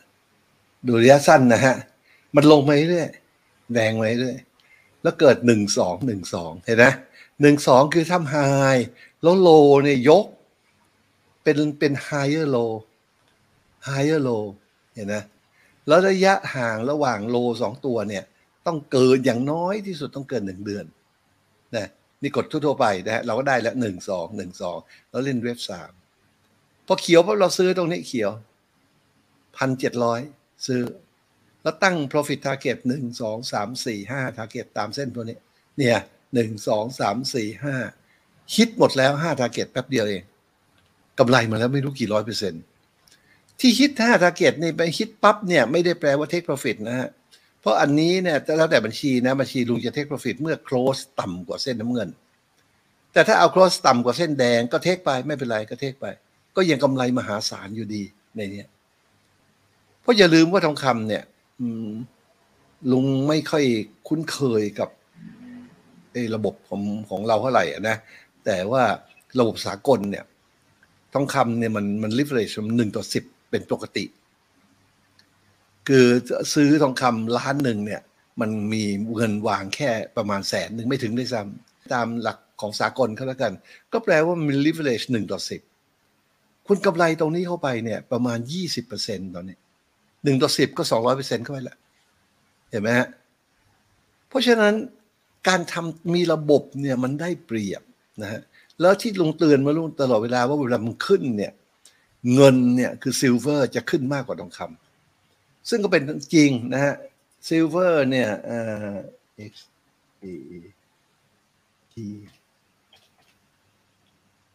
ดูระยะสั้นนะฮะ มันลงไปเรื่อยแดงไปเรื่อยแล้วเกิดหนึ่งสองหนึ่งสองเห็นไหมหนึ่งสองคือทำไฮแล้วโลเนี่ยยก เป็นเป็น higher low higher low เห็นไหมแล้วระยะห่างระหว่างโลสองตัวเนี่ย ต้องเกินอย่างน้อยที่สุดต้องเกินหนึ่งเดือน นี่กดทั่วๆไปนะฮะเราก็ได้แล้วหนึ่งสองหนึ่งสองแล้วเล่นเว็บสามพอเขียวพอเราซื้อตรงนี้เขียวพันเจ็ดร้อยซื้อ แล้วตั้ง profit target หนึ่งสองสามสี่ห้า target ตามเส้นตัวนี้ เนี่ยหนึ่งสองสามสี่ห้าฮิตหมดแล้วห้า target แป๊บเดียวเองกำไรมาแล้วไม่รู้กี่ร้อยเปอร์เซ็นต์ที่ฮิตห้า target นี่ไปฮิตปั๊บเนี่ย ไม่ได้แปลว่า take profit นะฮะ ราะอันนี้เนี่ยแล้วแต่บัญชีนะบัญชีลุงจะเทคโปรฟิตเมื่อ close ต่ำกว่าเส้นน้ำเงิน แต่ถ้าเอา close ต่ำกว่าเส้นแดงก็เทคไปไม่เป็นไรก็เทคไป ก็ยังกำไรมหาศาลอยู่ดีในนี้เพราะอย่าลืมว่าทองคำเนี่ยลุงไม่ค่อยคุ้นเคยกับระบบของของเราเท่าไหร่นะแต่ว่าระบบสากลเนี่ยทองคำเนี่ยมันมัน leverage หนึ่งต่อสิบเป็นปกติ คือซื้อทองคำล้านหนึ่งเนี่ย มันมีเงินวางแค่ประมาณแสนหนึ่งไม่ถึงด้วยซ้ำตามหลักของสากลเขาแล้วกัน ก็แปลว่ามัน leverage หนึ่งต่อสิบคุณกำไรตรงนี้เข้าไปเนี่ยประมาณยี่สิบเปอร์เซ็นต์ตอนนี้หนึ่งต่อสิบก็สองร้อยเปอร์เซ็นต์เข้าไปละเห็นไหมฮะ เพราะฉะนั้นการทำมีระบบเนี่ยมันได้เปรียบนะฮะ แล้วที่ลุงเตือนมาลุงตลอดเวลาว่าเวลามันขึ้นเนี่ย เงินเนี่ยคือ silver จะขึ้นมากกว่าทองคำ ซึ่งก็เป็นจริงนะฮะซิลเวอร์เนี่ยเอ่อ x a t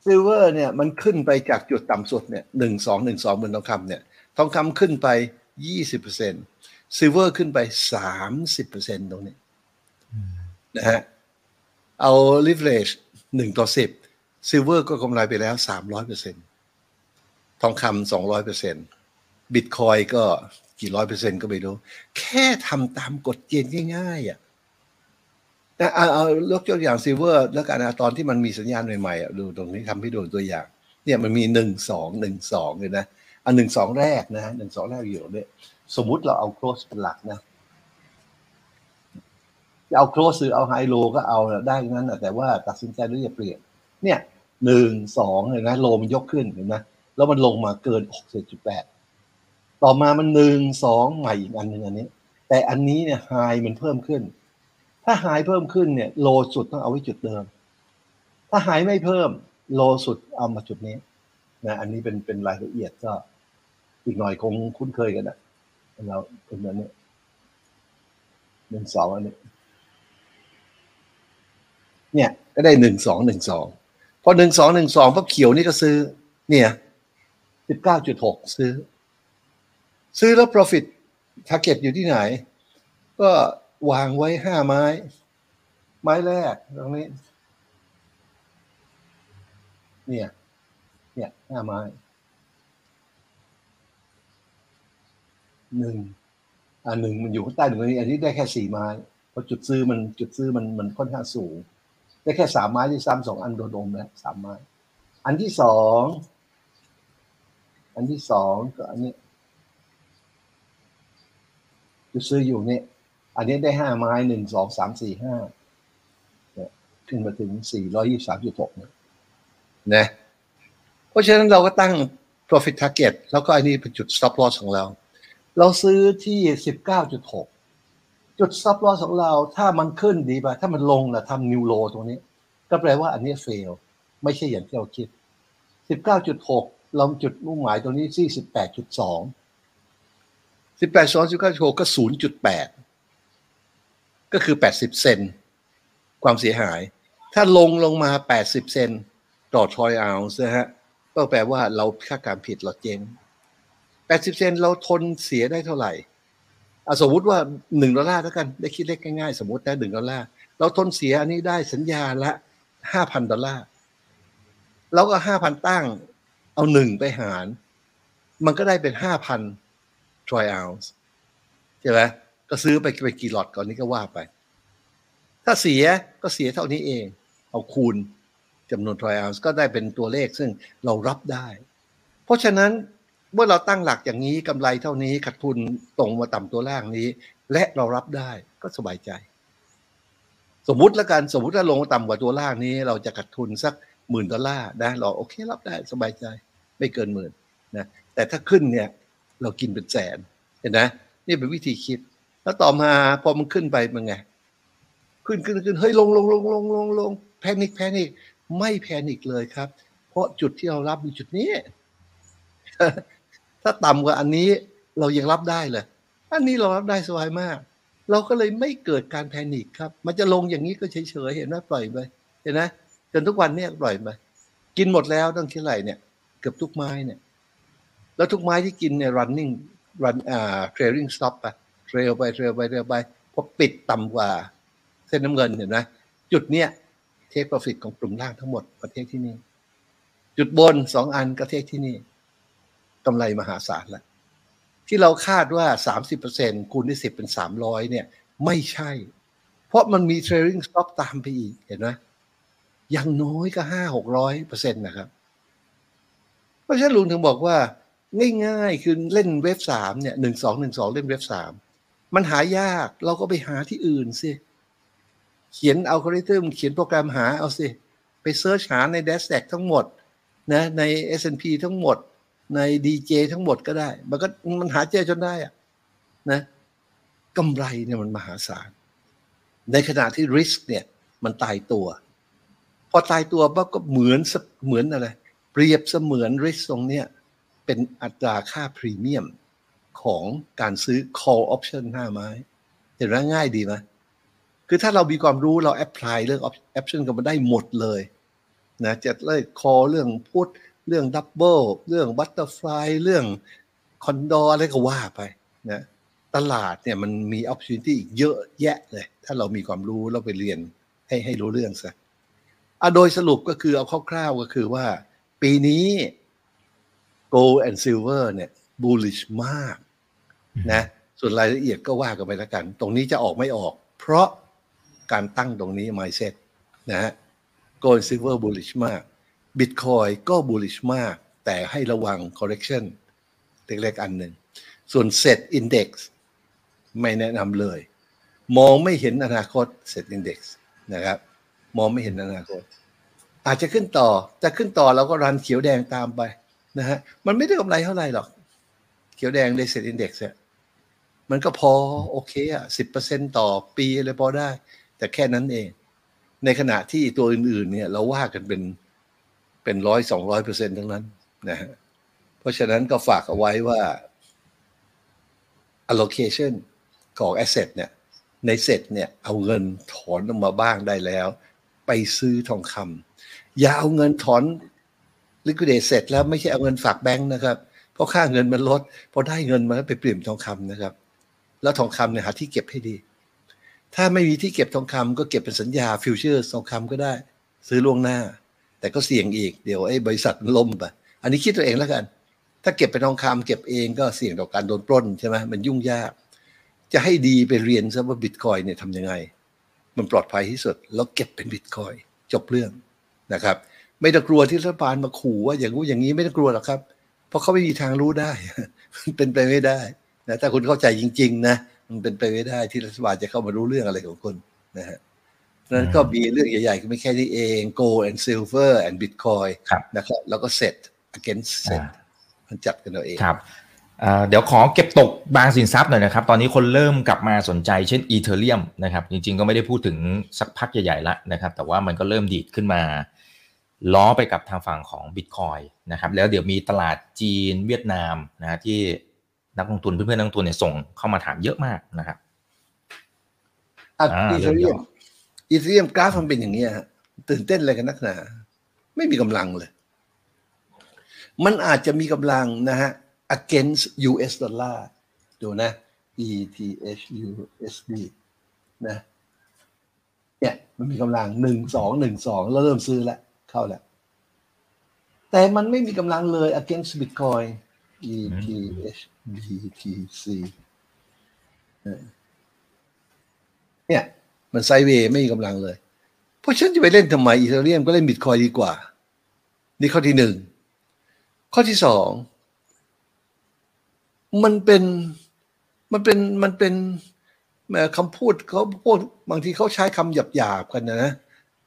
ซิลเวอร์เนี่ยมันขึ้นไปจากจุดต่ำสุดเนี่ยหนึ่งสองหนึ่งสองบนทองคำเนี่ยทองคำขึ้นไปยี่สิบเปอร์เซ็นต์ silver ขึ้นไปสามสิบเปอร์เซ็นต์ตรงนี้นะฮะเอา leverage หนึ่งต่อสิบ silver ก็กำไรไปแล้วสามร้อยเปอร์เซ็นต์ทองคำสองร้อยเปอร์เซ็นต์บิตคอยก็ กี่ร้อยเปอร์เซ็นต์ก็ไม่รู้ แค่ทำตามกฎเกณฑ์ง่ายๆอะแต่เอาเอายกตัวอย่าง silver แล้วกันนะตอนที่มันมีสัญญาณใหม่ๆอะดูตรงนี้ทำให้ดูตัวอย่าง เนี่ยมันมีหนึ่งสองหนึ่งสองเลยนะอันหนึ่งสองแรกนะหนึ่งสองแรกอยู่เนี่ยสมมุติเราเอา close เป็นหลักนะจะเอา close หรือเอา high low ก็เอาได้นั้นนะแต่ว่าตัดสินใจด้วยจะเปลี่ยน เนี่ยหนึ่งสองเลยนะโลมันยกขึ้นเห็นไหมแล้วมันลงมาเกินหกสิบจุดแปด ต่อมามันหนึ่งสองใหม่อีกอันหนึ่งอันนี้ แต่อันนี้เนี่ยไฮมันเพิ่มขึ้น ถ้าไฮเพิ่มขึ้นเนี่ยโลสุดต้องเอาไว้จุดเดิม ถ้าไฮไม่เพิ่มโลสุดเอามาจุดนี้นะอันนี้เป็นเป็นรายละเอียดก็ อีกหน่อยคงคุ้นเคยกันนะเราเป็นแบบนี้หนึ่งสองอันนี้ เนี่ย ก็ได้หนึ่งสองหนึ่งสองพอหนึ่งสองหนึ่งสองปั๊บเขียวนี่ก็ซื้อ เนี่ยสิบเก้าจุดหกซื้อ ซื้อแล้ว profit target อยู่ที่ไหน ก็วางไว้ห้าไม้ ไม้แรกตรงนี้ เนี่ย เนี่ยห้าไม้หนึ่งอ่าหนึ่งมันอยู่ข้างใต้หนึ่งอันนี้อันนี้ได้แค่สี่ไม้เพราะจุดซื้อมันจุดซื้อมันมันค่อนข้างสูง ได้แค่สามไม้ที่ซ้ำสองอันโดนอมแล้วสามไม้ อันที่สอง อันที่สองก็อันนี้ จุดซื้ออยู่เนี่ย อันนี้ได้ห้าไม้หนึ่งสองสามสี่ห้าเนี่ยขึ้นมาถึงสี่ร้อยยี่สามจุดหกเนี่ยนะเพราะฉะนั้นเราก็ตั้ง profit target แล้วก็อันนี้เป็นจุด stop loss ของเรา เราซื้อที่สิบเก้าจุดหกจุด stop loss ของเราถ้ามันขึ้นดีไปถ้ามันลงนะทำ new low ตรงนี้ ก็แปลว่าอันนี้ fail ไม่ใช่อย่างที่เราคิดสิบเก้าจุดหกเราจุดมุ่งหมายตรงนี้ที่สิบแปดจุดสอง สิบแปดสองสิบเก้าหกก็ศูนย์จุดแปดก็คือแปดสิบเซนความเสียหาย ถ้าลงลงมาแปดสิบเซนต่อทรอยเอาส์นะฮะก็แปลว่าเราคาดการผิดเราเจ๊งแปดสิบเซนเราทนเสียได้เท่าไหร่อะสมมติว่าหนึ่งดอลลาร์แล้วกัน ได้คิดเลขง่ายๆ สมมติได้หนึ่งดอลลาร์เราทนเสียอันนี้ได้สัญญาละห้าพันดอลลาร์เราก็ห้าพันตั้ง เอาหนึ่งไปหาร มันก็ได้เป็นห้าพัน ทรอยเอาส์ใช่ไหมก็ซื้อไปไปกี่หลอดก่อนนี้ก็ว่าไป ถ้าเสียก็เสียเท่านี้เอง เอาคูณจำนวนทรอยเอาส์ก็ได้เป็นตัวเลขซึ่งเรารับได้ เพราะฉะนั้นเมื่อเราตั้งหลักอย่างนี้กำไรเท่านี้ขาดทุนตรงมาต่ำตัวล่างนี้ และเรารับได้ก็สบายใจ สมมุติแล้วกันสมมติถ้าลงมาต่ำกว่าตัวล่างนี้ เราจะขาดทุนสักหมื่นดอลลาร์นะเราโอเครับได้สบายใจ ไม่เกินหมื่นนะแต่ถ้าขึ้นเนี่ย เรากินเป็นแสน เห็นไหมนี่เป็นวิธีคิด แล้วต่อมาพอมันขึ้นไปมันไง ขึ้นขึ้นขึ้นเฮ้ยลงลงลงลงลงลงแพนิคแพนิคไม่แพนิคเลยครับ เพราะจุดที่เรารับมีจุดนี้ ถ้าต่ำกว่าอันนี้เรายังรับได้เลย อันนี้เรารับได้สบายมาก เราก็เลยไม่เกิดการแพนิคครับ มันจะลงอย่างนี้ก็เฉยๆเห็นไหมปล่อยไปเห็นไหมจนทุกวันเนี่ยปล่อยไปกินหมดแล้วต้องคิดอะไรเนี่ย เกือบทุกไม้เนี่ย แล้วทุกไม้ที่กินเนี่ย running run อ่า trailing stop ไปเทรลไปเทรลไปเทรลไปพอปิดต่ำกว่า เส้นน้ำเงินเห็นไหมจุดเนี้ยเทค profit ของกลุ่มล่างทั้งหมดประเทศที่นี่ จุดบนสองอันก็เทคที่นี่กำไรมหาศาลแล้วที่เราคาดว่า 30%คูณด้วย10 เป็น 300 เนี่ย ไม่ใช่ เพราะมันมี trailing stop ตามไปอีกเห็นไหมย่างน้อยก็ห้าหกร้อยเปอร์เซ็นต์นะครับ เพราะฉะนั้นลุงถึงบอกว่า ง่ายๆ คือเล่นเว็บสามเนี่ยหนึ่งสองหนึ่งสองเล่นเว็บสามมันหายากเราก็ไปหาที่อื่นสิเขียนอัลกอริทึมเขียนโปรแกรมหาเอาสิ ไปเซิร์ชหาใน d ด s แ a กทั้งหมดนะใน S&P ทั้งหมด ใน DJ ทั้งหมดก็ได้ มันก็มันหาเจอจนได้อะนะกำไรเนี่ยมันมหาศาล ในขณะที่ risk เนี่ยมันตายตัว พอตายตัวปั๊บก็เหมือนเหมือนอะไร เปรียบเสมือน risk ตรงเนี้ย เป็นอัตราค่าพรีเมียมของการซื้อ call option หน้าไม้ เห็นไหมง่ายดีไหมคือถ้าเรามีความรู้เรา apply เรื่อง option กันมาได้หมดเลยนะจะเลย call เรื่องพุทเรื่อง double เรื่อง butterfly เรื่อง condor อะไรก็ว่าไปนะตลาดเนี่ยมันมี opportunity อีกเยอะแยะเลย ถ้าเรามีความรู้เราไปเรียนให้ให้รู้เรื่องซะอะโดยสรุปก็คือเอาคร่าวๆก็คือว่า ปีนี้ gold and silver เนี่ย bullish มากนะส่วนรายละเอียดก็ว่ากันไปแล้วกัน ตรงนี้จะออกไม่ออก เพราะการตั้งตรงนี้ mindset นะฮะ gold and silver bullish มาก bitcoin ก็ bullish มาก แต่ให้ระวัง correction เล็กๆอันหนึ่ง ส่วน set index ไม่แนะนำเลย มองไม่เห็นอนาคต set index นะครับ มองไม่เห็นอนาคตอาจจะขึ้นต่อ จะขึ้นต่อเราก็รันเขียวแดงตามไป นะฮะมันไม่ได้กำไรเท่าไหร่หรอก เขียวแดงในเซ็ตอินเด็กซ์เนี่ยมันก็พอโอเคอะสิบเปอร์เซ็นต่อปีอะไรพอได้ แต่แค่นั้นเอง ในขณะที่ตัวอื่นๆ เนี่ย เราว่ากันเป็นเป็นร้อยสองร้อยเปอร์เซ็นต์ทั้งนั้นนะฮะเพราะฉะนั้นก็ฝากเอาไว้ว่า allocation ของ asset เนี่ย ในเซ็ตเนี่ย เอาเงินถอนออกมาบ้างได้แล้ว ไปซื้อทองคำอย่าเอาเงินถอน liquidate เสร็จแล้วไม่ใช่เอาเงินฝากแบงค์นะครับ เพราะค่าเงินมันลดพอได้เงินมาแล้วไปเปลี่ยนทองคำนะครับ แล้วทองคำเนี่ยหาที่เก็บให้ดี ถ้าไม่มีที่เก็บทองคำก็เก็บเป็นสัญญา future ทองคำก็ได้ ซื้อล่วงหน้า แต่ก็เสี่ยงอีกเดี๋ยวไอ้บริษัทมันล่มไปอันนี้คิดตัวเองแล้วกัน ถ้าเก็บเป็นทองคำเก็บเองก็เสี่ยงต่อการโดนปล้นใช่ไหมมันยุ่งยาก จะให้ดีไปเรียนซะว่าบิตคอยเนี่ยทำยังไง มันปลอดภัยที่สุดแล้วเก็บเป็นบิตคอยจบเรื่องนะครับ ไม่ต้องกลัวที่รัฐบาลมาขู่ว่าอย่างงู้อย่างนี้ไม่ต้องกลัวหรอกครับ เพราะเขาไม่มีทางรู้ได้ มันเป็นไปไม่ได้นะถ้าคุณเข้าใจจริง ๆ นะมันเป็นไปไม่ได้ที่รัฐบาลจะเข้ามารู้เรื่องอะไรของคุณนะฮะนั้นก็มีเรื่องใหญ่ๆก็ไม่แค่นี้เอง gold and silver and bitcoin นะครับแล้วก็ set against set มันจัดกันเอาเองครับเดี๋ยวขอเก็บตกบางสินทรัพย์หน่อยนะครับ ตอนนี้คนเริ่มกลับมาสนใจเช่นอีเทเรียมนะครับ จริงๆก็ไม่ได้พูดถึงสักพักใหญ่ๆแล้วนะครับ แต่ว่ามันก็เริ่มดีดขึ้นมา ล้อไปกับทางฝั่งของ Bitcoin นะครับแล้วเดี๋ยวมีตลาดจีนเวียดนามนะที่นักลงทุนเพื่อนๆนักลงทุนเนี่ยส่งเข้ามาถามเยอะมากนะครับอีเทเรียมอีเทเรียมกราฟมันเป็นอย่างนี้ฮะตื่นเต้นอะไรกันนักหนา ไม่มีกำลังเลย มันอาจจะมีกำลังนะฮะ against US ดอลลาร์ดูนะ ETHUSD นะเนี่ยมันมีกำลังหนึ่งสองหนึ่งสองแล้วเริ่มซื้อแล้ว เข้าแล้วแต่มันไม่มีกำลังเลย against Bitcoin ETH BTC เนี่ยมันไซเวย์ไม่มีกำลังเลย เพราะฉันจะไปเล่นทำไมอีเทเรียมก็เล่นบิตคอยดีกว่า นี่ข้อที่หนึ่ง ข้อที่สอง มันเป็นมันเป็นมันเป็นคำพูดเขาพูดบางทีเขาใช้คำหยาบๆกันนะ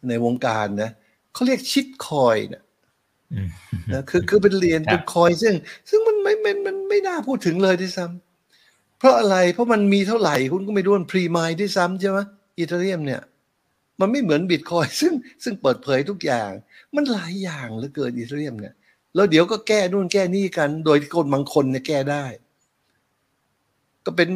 ในวงการนะเขาเรียกชิดคอยนะนะคือคือเป็นเหรียญเป็นคอยซึ่ง ซึ่งมันไม่ไม่มันไม่น่าพูดถึงเลยที่ซ้ำเพราะอะไรเพราะมันมีเท่าไหร่คุณก็ไม่รู้มันพรีมายที่ซ้ำใช่ไหมอีเทเรียมเนี่ย มันไม่เหมือนบิตคอยซึ่งซึ่งเปิดเผยทุกอย่าง มันหลายอย่างเหลือเกินอีเทเรียมเนี่ยแล้วเดี๋ยวก็แก้นู่นแก้นี่กัน โดยที่คนบางคนเนี่ยแก้ได้ ก็เป็น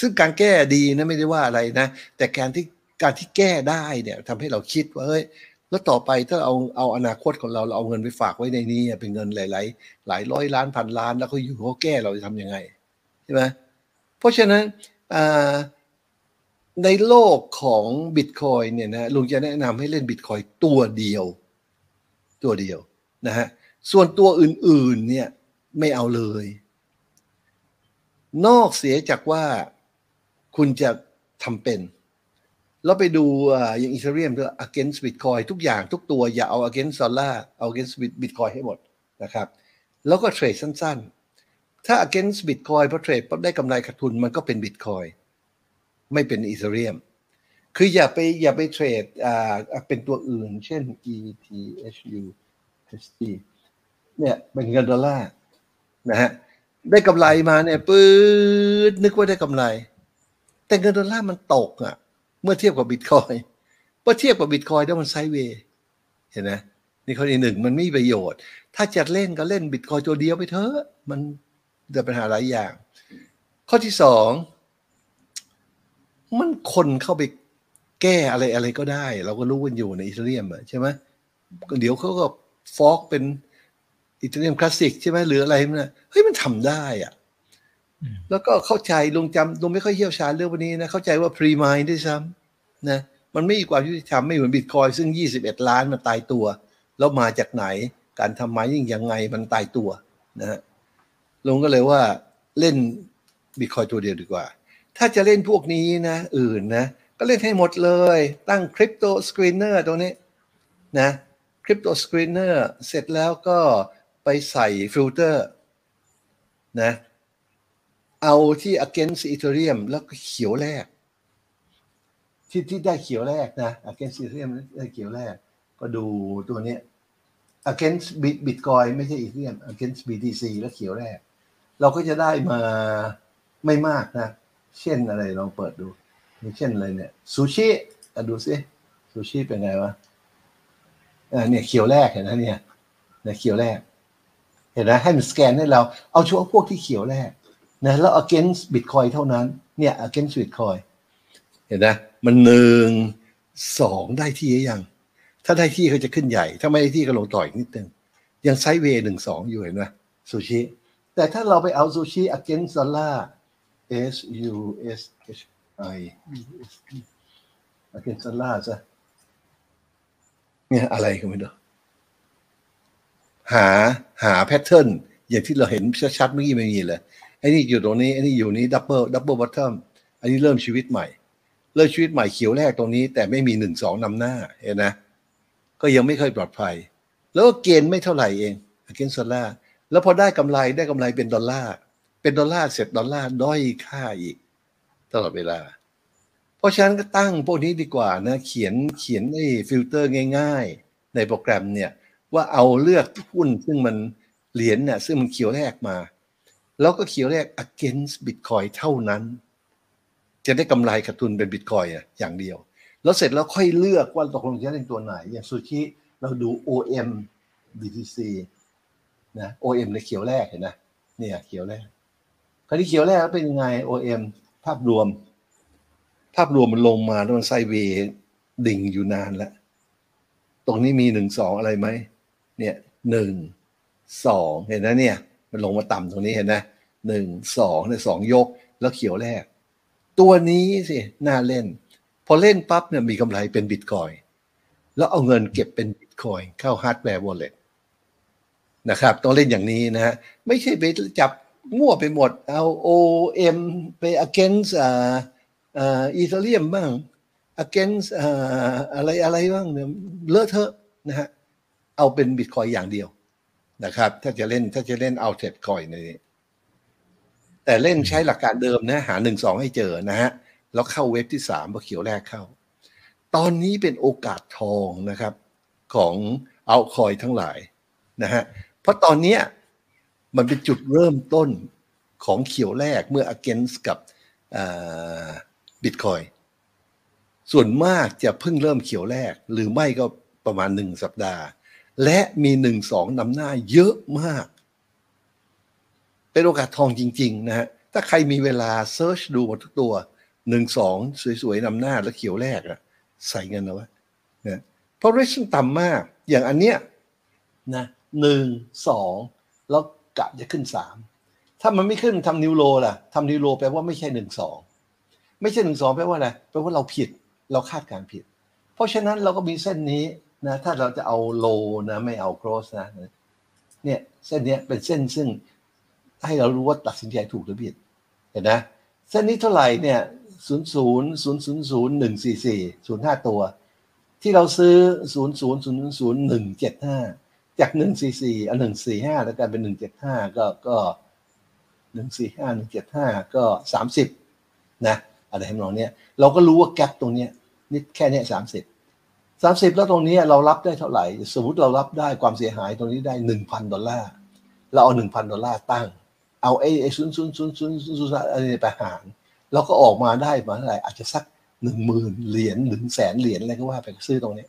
ซึ่งการแก้ดีนะไม่ได้ว่าอะไรนะ แต่การที่การที่แก้ได้เนี่ยทำให้เราคิดว่าเฮ้ย แล้วต่อไปถ้าเอาเอาอนาคตของเราเราเอาเงินไปฝากไว้ในนี้เป็นเงินหลาย ๆ หลายร้อยล้านพันล้าน แล้วเขาอยู่เขาแก้เราจะทำยังไงใช่ไหมเพราะฉะนั้นในโลกของบิตคอยเนี่ยนะลุงจะแนะนำให้เล่นบิตคอยตัวเดียว ตัวเดียวนะฮะส่วนตัวอื่น ๆ เนี่ยไม่เอาเลย นอกเสียจากว่าคุณจะทำเป็น แล้วไปดูอย่างอีเทเรียมด้วย against bitcoin ทุกอย่างทุกตัวอย่าเอา against dollar เอา against bitcoin ให้หมดนะครับ แล้วก็เทรดสั้นๆ ถ้า against Bitcoin พอเทรดปั๊บได้กำไรขาดทุนมันก็เป็น Bitcoin ไม่เป็นอีเธเรียมคืออย่าไปอย่าไปเทรดอ่าเป็นตัวอื่น เช่น ETHU ST เนี่ยเป็นเงินดอลลาร์นะฮะได้กำไรมาเนี่ยปื๊ดนึกว่าได้กำไร แต่เงินดอลลาร์มันตกอะ่ะ เมื่อเทียบกับบิตคอยเมื่อเทียบกับบิตคอยแล้วมันไซเวย์เห็นไหมนี่ข้อที่หนึ่งมันไม่มีประโยชน์ ถ้าจะเล่นก็เล่นบิตคอยตัวเดียวไปเถอะมันจะปัญหาหลายอย่าง ข้อที่สองมันคนเข้าไปแก้อะไรอะไรก็ได้ เราก็รู้กันอยู่ในอีเทเรียมใช่ไหมเดี๋ยวเขาก็ฟอกเป็นอีเทเรียมคลาสสิกใช่ไหมหรืออะไรมันเฮ้ยมันทำได้อะ แล้วก็เข้าใจลงจำลงไม่ค่อยเชี่ยวชาญเรื่องวันนี้นะเข้าใจว่าพรีมายด้วยซ้ำนะมันไม่มีความยุติธรรมไม่เหมือนบิตคอยซึ่ง 21 ล้านมันตายตัว แล้วมาจากไหนการทำไมยิ่งยังไงมันตายตัวนะฮะลงก็เลยว่าเล่นบิตคอยตัวเดียวดีกว่า ถ้าจะเล่นพวกนี้นะ อื่นนะ ก็เล่นให้หมดเลย ตั้งคริปโต screener ตรงนี้นะคริปโต screener เสร็จแล้วก็ไปใส่ฟิลเตอร์นะ เอาที่ against Ethereum แล้วก็เขียวแรก ที่ที่ได้เขียวแรกนะ against Ethereum ได้เขียวแรก ก็ดูตัวนี้ against Bitcoin ไม่ใช่ Ethereum against BTC แล้วเขียวแรก เราก็จะได้มาไม่มากนะ เช่นอะไรลองเปิดดูเช่นอะไรเนี่ยซูชิดูซิซูชิเป็นไงวะอ่าเนี่ยเขียวแรกเห็นไหมเนี่ยเนี่ยเขียวแรก เห็นไหมให้มันสแกนให้เราเอาช่วงพวกที่เขียวแรก นะแล้ว against Bitcoin เท่านั้นเนี่ย against Bitcoin เห็นไหมมันหนึ่งสองได้ที่ยัง ถ้าได้ที่เขาจะขึ้นใหญ่ ถ้าไม่ได้ที่ก็ลงต่ออีกนิดนึงยังไซด์เวย์หนึ่งสองอยู่เห็นไหมSUSHI แต่ถ้าเราไปเอา SUSHI against dollar S U S H I against dollar ซะเนี่ยอะไรก็ไม่รู้หาหา pattern อย่างที่เราเห็นชัดๆเมื่อกี้ไม่มีเลย ไอ้นี่อยู่ตรงนี้ไอ้นี่อยู่นี้ double double bottom อันนี้เริ่มชีวิตใหม่ เริ่มชีวิตใหม่เขียวแรกตรงนี้ แต่ไม่มีหนึ่งสองนำหน้าเห็นนะก็ยังไม่เคยปลอดภัย แล้วก็ gain ไม่เท่าไหร่เอง gain Solana แล้วพอได้กำไรได้กำไรเป็นดอลลาร์เป็นดอลลาร์เสร็จดอลลาร์ด้อยค่าอีก ตลอดเวลา เพราะฉะนั้นก็ตั้งพวกนี้ดีกว่านะเขียนเขียนไอ้ฟิลเตอร์ง่าย ๆ ในโปรแกรมเนี่ยว่าเอาเลือกหุ้นซึ่งมันเหรียญเนี่ยซึ่งมันเขียวแรกมา แล้วก็เขียวแรก against Bitcoin เท่านั้น จะได้กำไรขาดทุนเป็น Bitcoin อะอย่างเดียว แล้วเสร็จแล้วค่อยเลือกว่าตกลงจะเล่นตัวไหน อย่างซูชิเราดู OM BTC นะ OM ในเขียวแรกเห็นนะเนี่ยเขียวแรกคราวนี้เขียวแรกเป็นยังไง OM ภาพรวม ภาพรวมมันลงมาแล้วมันไซเวดิ่งอยู่นานแล้ว ตรงนี้มีหนึ่งสองอะไรไหมเนี่ยหนึ่งสองเห็นนะเนี่ย มันลงมาต่ำตรงนี้เห็นไหมหนึ่งสองเนี่ยสองยกแล้วเขียวแรก ตัวนี้สิ น่าเล่น พอเล่นปั๊บเนี่ยมีกำไรเป็นบิตคอยแล้วเอาเงินเก็บเป็นบิตคอยเข้า hardware wallet นะครับ ต้องเล่นอย่างนี้นะฮะไม่ใช่ไปจับมั่วไปหมด เอา OM ไป against อ่าอ่า Ethereum บ้าง against อ่าอะไรอะไรบ้างเนี่ยเลอะเทอะนะฮะเอาเป็นบิตคอยอย่างเดียว นะครับ ถ้าจะเล่นถ้าจะเล่นเอาเทรดคอยในนี้ แต่เล่นใช้หลักการเดิมนะหาหนึ่งสองให้เจอนะฮะแล้วเข้าเว็บที่สามพอเขียวแรกเข้า ตอนนี้เป็นโอกาสทองนะครับ ของเอาคอยทั้งหลายนะฮะเพราะตอนนี้มันเป็นจุดเริ่มต้นของเขียวแรกเมื่อ against กับบิตคอยส่วนมากจะเพิ่งเริ่มเขียวแรก หรือไม่ก็ประมาณหนึ่งสัปดาห์ และมีหนึ่งสองนำหน้าเยอะมาก เป็นโอกาสทองจริง ๆ นะฮะ ถ้าใครมีเวลา search ดูหมดทุกตัวหนึ่งสองสวย ๆนำหน้าแล้วเขียวแรกอะใส่เงินเอาไว้นะเพราะเรชั่นต่ำมาก อย่างอันเนี้ยนะหนึ่งสองแล้วกะจะขึ้นสามถ้ามันไม่ขึ้นทำ new low ล่ะทำ new low แปลว่าไม่ใช่หนึ่งสองไม่ใช่หนึ่งสองแปลว่าอะไรแปลว่าเราผิดเราคาดการผิด เพราะฉะนั้นเราก็มีเส้นนี้ นะถ้าเราจะเอาโลนะไม่เอาโกรสนะเนี่ยเส้นนี้เป็นเส้นซึ่งให้เรารู้ว่าตัดสินใจถูกหรือผิดเห็นนะเส้นนี้เท่าไหร่เนี่ยศูนย์ศูนย์ศูนย์ศูนย์ศูนย์หนึ่งสี่สี่ศูนย์ห้าตัว ที่เราซื้อศูนย์ศูนย์ศูนย์ศูนย์หนึ่งเจ็ดห้าจากหนึ่งสี่สี่อันหนึ่งสี่ห้าแล้วกลายเป็นหนึ่งเจ็ดห้าก็ก็หนึ่งสี่ห้าหนึ่งเจ็ดห้าก็สามสิบนะอะไรทำนองเนี้ยเราก็รู้ว่าแกลบตรงเนี้ยนี่แค่เนี้ยสามสิบ สามสิบแล้วตรงนี้เรารับได้เท่าไหร่ สมมติเรารับได้ความเสียหายตรงนี้ได้หนึ่งพันดอลลาร์เราเอาหนึ่งพันดอลลาร์ตั้ง เอาไอ้ไอ้ศูนย์ศูนย์ศูนย์ศูนย์ศูนย์อะไรไปหารเราก็ออกมาได้มาเท่าไหร่อาจจะสักหนึ่งหมื่นเหรียญหนึ่งแสนเหรียญอะไรก็ว่าไปซื้อตรงนี้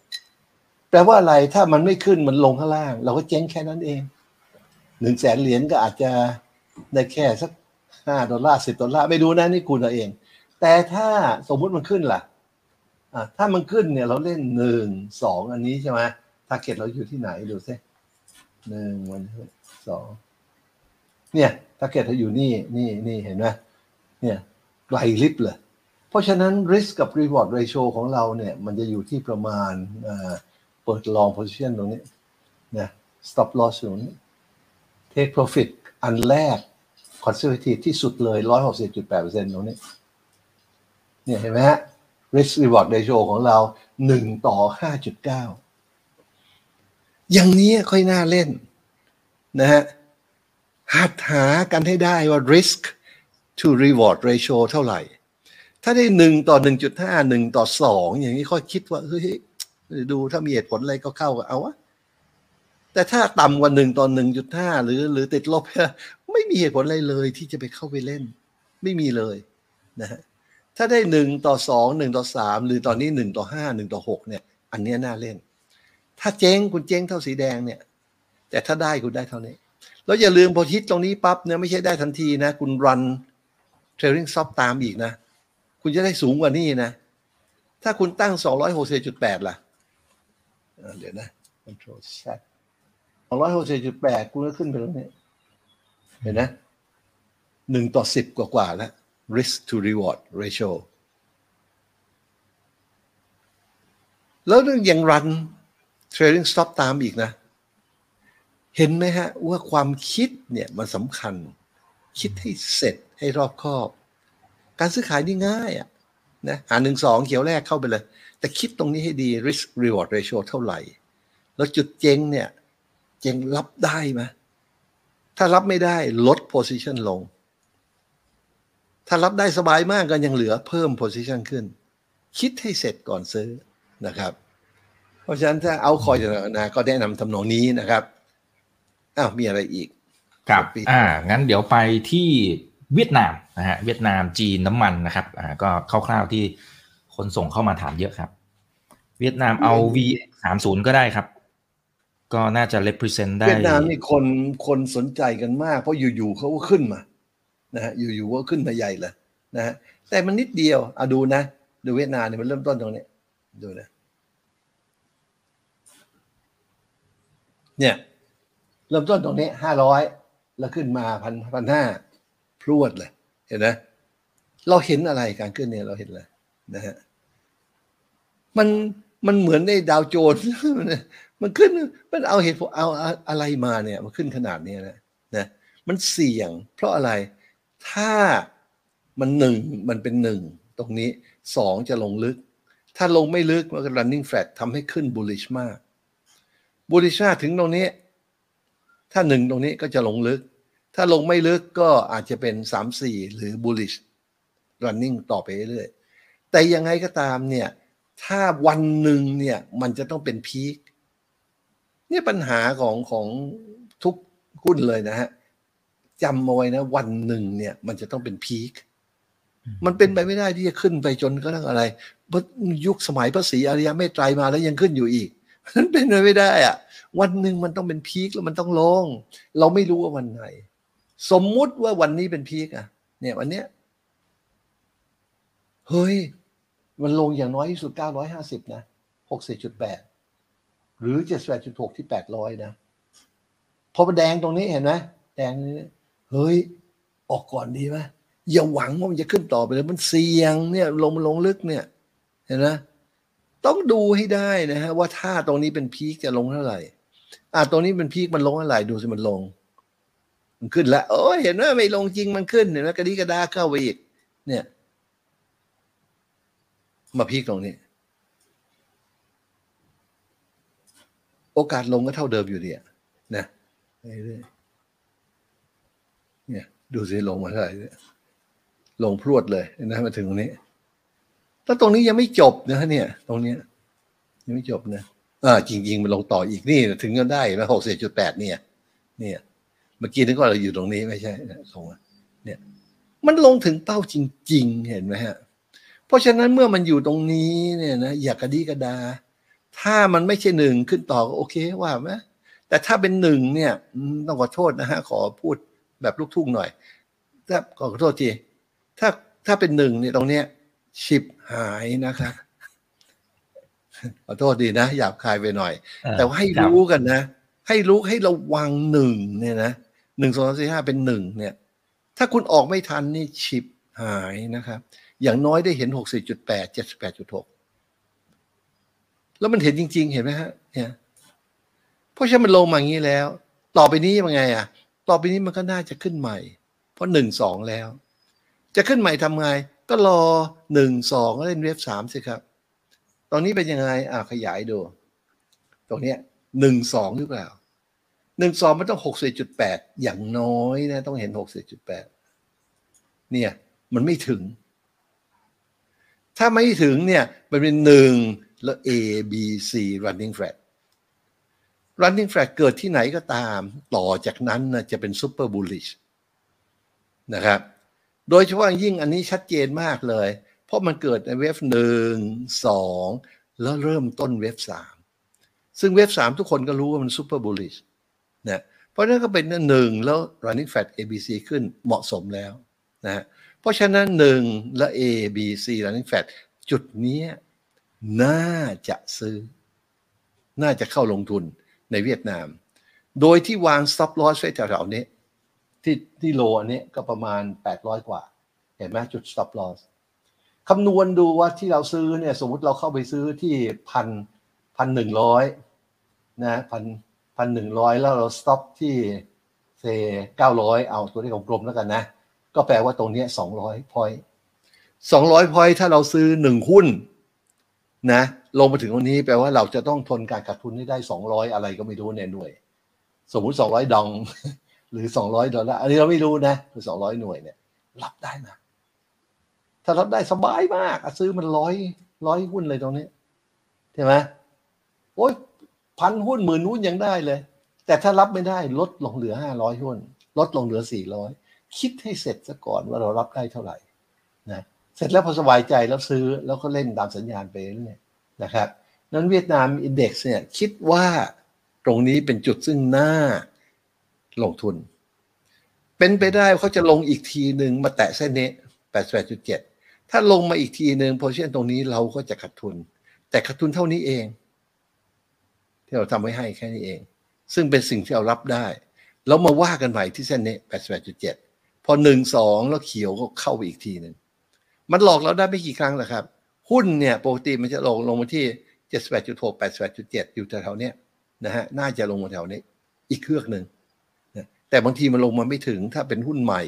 แปลว่าอะไรถ้ามันไม่ขึ้นมันลงข้างล่าง เราก็เจ๊งแค่นั้นเองหนึ่งแสนเหรียญก็อาจจะได้แค่สักห้าดอลลาร์สิบดอลลาร์ไม่ดูนะนี่คุณเอาเอง แต่ถ้าสมมุติมันขึ้นล่ะ ถ้ามันขึ้นเนี่ยเราเล่นหนึ่งสองอันนี้ใช่ไหม target เราอยู่ที่ไหนดูซิหนึ่งวันสองเนี่ย target เราอยู่นี่นี่นี่เห็นไหมเนี่ยไกลลิบเลย เพราะฉะนั้น risk กับ reward ratio ของเราเนี่ย มันจะอยู่ที่ประมาณเปิด long position ตรงนี้นะ stop loss ตรงนี้ take profit อันแรก conservative ที่สุดเลย 160.8%ตรงนี้ เนี่ยเห็นไหมฮะ risk reward ratio ของเรา 1 ต่อ 5.9 อย่างนี้ค่อยน่าเล่นนะฮะหัดหากันให้ได้ว่า risk to reward ratio เท่าไหร่ ถ้าได้หนึ่งต่อหนึ่งจุดห้าหนึ่งต่อสองอย่างนี้ค่อยคิดว่าเฮ้ยดูถ้ามีเหตุผลอะไรก็เข้าเอาวะแต่ถ้าต่ำกว่าหนึ่งต่อหนึ่งจุดห้าหรือหรือติดลบ ไม่มีเหตุผลอะไรเลยที่จะไปเข้าไปเล่น ไม่มีเลยนะฮะ ถ้าได้หนึ่งต่อสองหนึ่งต่อสามหรือตอนนี้หนึ่งต่อห้าหนึ่งต่อหกเนี่ย อันนี้น่าเล่น ถ้าเจ๊งคุณเจ๊งเท่าสีแดงเนี่ย แต่ถ้าได้คุณได้เท่านี้ แล้วอย่าลืมพอฮิตตรงนี้ปั๊บเนี่ยไม่ใช่ได้ทันทีนะ คุณรันเทรลลิ่งซอฟตามอีกนะ คุณจะได้สูงกว่านี้นะ ถ้าคุณตั้ง 260.8 ล่ะ เดี๋ยวนะ control set 260.8 คุณก็ขึ้นไปตรงนี้เห็นนะหนึ่งต่อสิบกว่าๆแล้ว risk to reward ratio แล้วยังรัน trading stop ตามอีกนะ เห็นไหมฮะ ว่าความคิดเนี่ยมันสำคัญ คิดให้เสร็จให้รอบคอบ การซื้อขายนี่ง่ายอะนะหาหนึ่งสองเขียวแรกเข้าไปเลย แต่คิดตรงนี้ให้ดี risk reward ratio เท่าไหร่ แล้วจุดเจงเนี่ย เจงรับได้ไหมถ้ารับไม่ได้ลด position ลง ถ้ารับได้สบายมากก็ยังเหลือเพิ่ม position ขึ้น คิดให้เสร็จก่อนซื้อนะครับ เพราะฉะนั้นถ้าเอาคอยจะนะก็แนะนำทำนองนี้นะครับอ้าวมีอะไรอีกครับอ่างั้นเดี๋ยวไปที่เวียดนามนะฮะเวียดนามจีนน้ำมันนะครับอ่าก็คร่าวๆที่คนส่งเข้ามาถามเยอะครับ เวียดนามเอา V สามศูนย์ก็ได้ครับ ก็น่าจะ represent ได้เวียดนามนี่คนคนสนใจกันมาก เพราะอยู่ๆเขาก็ขึ้นมา นะฮะอยู่ๆก็ขึ้นมาใหญ่เลยนะฮะแต่มันนิดเดียวอะดูนะดูเวียดนามเนี่ยมันเริ่มต้นตรงนี้ดูนะเนี่ยเริ่มต้นตรงนี้ห้าร้อยแล้วขึ้นมาพันพันห้าพรวดเลยเห็นไหมเราเห็นอะไรการขึ้นเนี่ยเราเห็นเลยนะฮะมันมันเหมือนในดาวโจนส์มันขึ้นมันเอาเหตุผลเอาอะไรมาเนี่ย มันขึ้นขนาดนี้นะนะมันเสี่ยง เพราะอะไร ถ้ามันหนึ่งมันเป็นหนึ่งตรงนี้สองจะลงลึก ถ้าลงไม่ลึกมันก็ running flat ทำให้ขึ้น bullish มาก bullish มากถึงตรงนี้ ถ้าหนึ่งตรงนี้ก็จะลงลึก ถ้าลงไม่ลึกก็อาจจะเป็นสามสี่หรือ bullish running ต่อไปเรื่อยๆแต่ยังไงก็ตามเนี่ย ถ้าวันหนึ่งเนี่ยมันจะต้องเป็นพีคเนี่ยปัญหาของของทุกหุ้นเลยนะฮะ จำเอาไว้นะ วันหนึ่งเนี่ย มันจะต้องเป็นพีคมันเป็นไปไม่ได้ที่จะขึ้นไปจนก็ต้องอะไรยุคสมัยพระศรีอริยเมตไตรมาแล้วยังขึ้นอยู่อีกมันเป็นไปไม่ได้อะวันหนึ่งมันต้องเป็นพีคแล้วมันต้องลง เราไม่รู้ว่าวันไหน สมมุติว่าวันนี้เป็นพีคอะเนี่ย วันเนี้ยเฮ้ย มันลงอย่างน้อยที่สุด950นะ60.8หรือ78.6ที่800นะพอมันแดงตรงนี้เห็นไหมแดงนี้ เฮ้ย ออกก่อนดีไหมอย่าหวังว่ามันจะขึ้นต่อไปเลย มันเสี่ยงเนี่ยลงลงลึกเนี่ย เห็นไหมต้องดูให้ได้นะฮะว่าถ้าตรงนี้เป็นพีคจะลงเท่าไหร่อ่าตรงนี้เป็นพีคมันลงเท่าไหร่ดูสิมันลง มันขึ้นแล้วโอ้เห็นไหมไม่ลงจริงมันขึ้นเห็นไหมกระดิกระดาเข้าไปอีก เนี่ย มาพีคตรงนี้ โอกาสลงก็เท่าเดิมอยู่ดีไปเรื่อย เนี่ย ดูสิลงมาเท่าไหร่เนี่ยลงพรวดเลยนะมาถึงตรงนี้แล้วตรงนี้ยังไม่จบนะเนี่ย ตรงเนี้ยยังไม่จบนะอ่าจริง ๆ มันลงต่ออีกนี่ถึงกันได้แล้วหกสิบจุดแปดเนี่ย เนี่ย เมื่อกี้นึกว่าเราอยู่ตรงนี้ไม่ใช่ลงเนี่ย มันลงถึงเป้าจริง ๆ เห็นไหมฮะ เพราะฉะนั้นเมื่อมันอยู่ตรงนี้เนี่ยนะอย่ากระดีกระดา ถ้ามันไม่ใช่หนึ่งขึ้นต่อก็โอเคว่าไหมแต่ถ้าเป็นหนึ่งเนี่ยต้องขอโทษนะฮะขอพูด แบบลูกทุ่งหน่อย ถ้าขอโทษที ถ้าถ้าเป็นหนึ่งเนี่ยตรงเนี้ยชิบหายนะครับขอโทษดีนะหยาบคายไปหน่อยเออแต่ว่าให้ครับรู้กันนะ ให้รู้ให้ระวังหนึ่งเนี่ยนะหนึ่งสองสามสี่ห้าเป็นหนึ่งเนี่ย ถ้าคุณออกไม่ทันนี่ชิปหายนะครับ อย่างน้อยได้เห็นหกสี่จุดแปดเจ็ดแปดจุดหกแล้วมันเห็นจริง ๆ เห็นไหมฮะ เนี่ย เพราะฉะนั้นมันลงมาอย่างนี้แล้ว ต่อไปนี้ยังไงอะ ต่อไปนี้มันก็น่าจะขึ้นใหม่ เพราะหนึ่งสองแล้ว จะขึ้นใหม่ทำไง ก็รอหนึ่งสองเล่นเว็บสามสิครับ ตอนนี้เป็นยังไงอ่าขยายดู ตรงเนี้ยหนึ่งสองหรือเปล่าหนึ่งสองมันต้องหกสิบจุดแปดอย่างน้อยนะต้องเห็นหกสิบจุดแปดเนี่ยมันไม่ถึง ถ้าไม่ถึงเนี่ยมันเป็นหนึ่งแล้ว A B C running flat running flat เกิดที่ไหนก็ตาม ต่อจากนั้นนะจะเป็น super bullish นะครับ โดยเฉพาะยิ่งอันนี้ชัดเจนมากเลย เพราะมันเกิดในเวฟหนึ่งสองแล้วเริ่มต้นเวฟสามซึ่งเวฟสามทุกคนก็รู้ว่ามัน super bullish นะเพราะนั้นก็เป็นหนึ่งแล้ว running flat ABC ขึ้นเหมาะสมแล้วนะเพราะฉะนั้นหนึ่งและ A B C running flat จุดนี้น่าจะซื้อ น่าจะเข้าลงทุน ในเวียดนาม โดยที่วาง stop loss ไว้แถวๆนี้ ที่ที่โลอันนี้ก็ประมาณ 800 กว่า เห็นไหมจุด stop loss คำนวณดูว่าที่เราซื้อเนี่ยสมมติเราเข้าไปซื้อที่พันพันหนึ่งร้อยนะพันพันหนึ่งร้อยแล้วเรา stop ที่เซเก้าร้อยเอาตัวเลขกลมๆแล้วกันนะ ก็แปลว่าตรงนี้สองร้อยพอยสองร้อยพอยถ้าเราซื้อหนึ่งหุ้น นะลงมาถึงตรงนี้แปลว่าเราจะต้องทนการขาดทุนให้ได้สองร้อยอะไรก็ไม่รู้ในหน่วย สมมุติสองร้อยดอง หรือสองร้อยดอลลาร์อันนี้เราไม่รู้นะคือสองร้อยหน่วยเนี่ย รับได้นะถ้ารับได้สบายมากซื้อมันร้อยร้อยหุ้นเลยตรงนี้ใช่ไหมโอ้ยพันหุ้นหมื่นหุ้นยังได้เลย แต่ถ้ารับไม่ได้ลดลงเหลือห้าร้อยหุ้น ลดลงเหลือสี่ร้อยคิดให้เสร็จซะก่อนว่าเรารับได้เท่าไหร่ เสร็จแล้วพอสบายใจแล้วซื้อแล้วก็เล่นตามสัญญาณไปเรื่ยนะครับนั้นเวียดนามอินเด็กซ์เนี่ยคิดว่าตรงนี้เป็นจุดซึ่งน่าลงทุน เป็นไปได้เขาจะลงอีกทีหนึ่งมาแตะเส้นนี้88.7ถ้าลงมาอีกทีหนึ่งโพเช่นตรงนี้เราก็จะขาดทุน แต่ขาดทุนเท่านี้เอง ที่เราทำไว้ให้แค่นี้เอง ซึ่งเป็นสิ่งที่เรารับได้ แล้วมาว่ากันใหม่ที่เส้นนี้88.7พอหนึ่งสองแล้วเขียวก็เข้าไปอีกทีหนึ่ง มันหลอกเราได้ไม่กี่ครั้งหรอกครับ หุ้นเนี่ยปกติมันจะลงลงมาที่ 78.6 88.7 อยู่แถวๆนี้นะฮะน่าจะลงมาแถวนี้อีกเครื่องหนึ่งนะแต่บางทีมันลงมาไม่ถึงถ้าเป็นหุ้นใหม่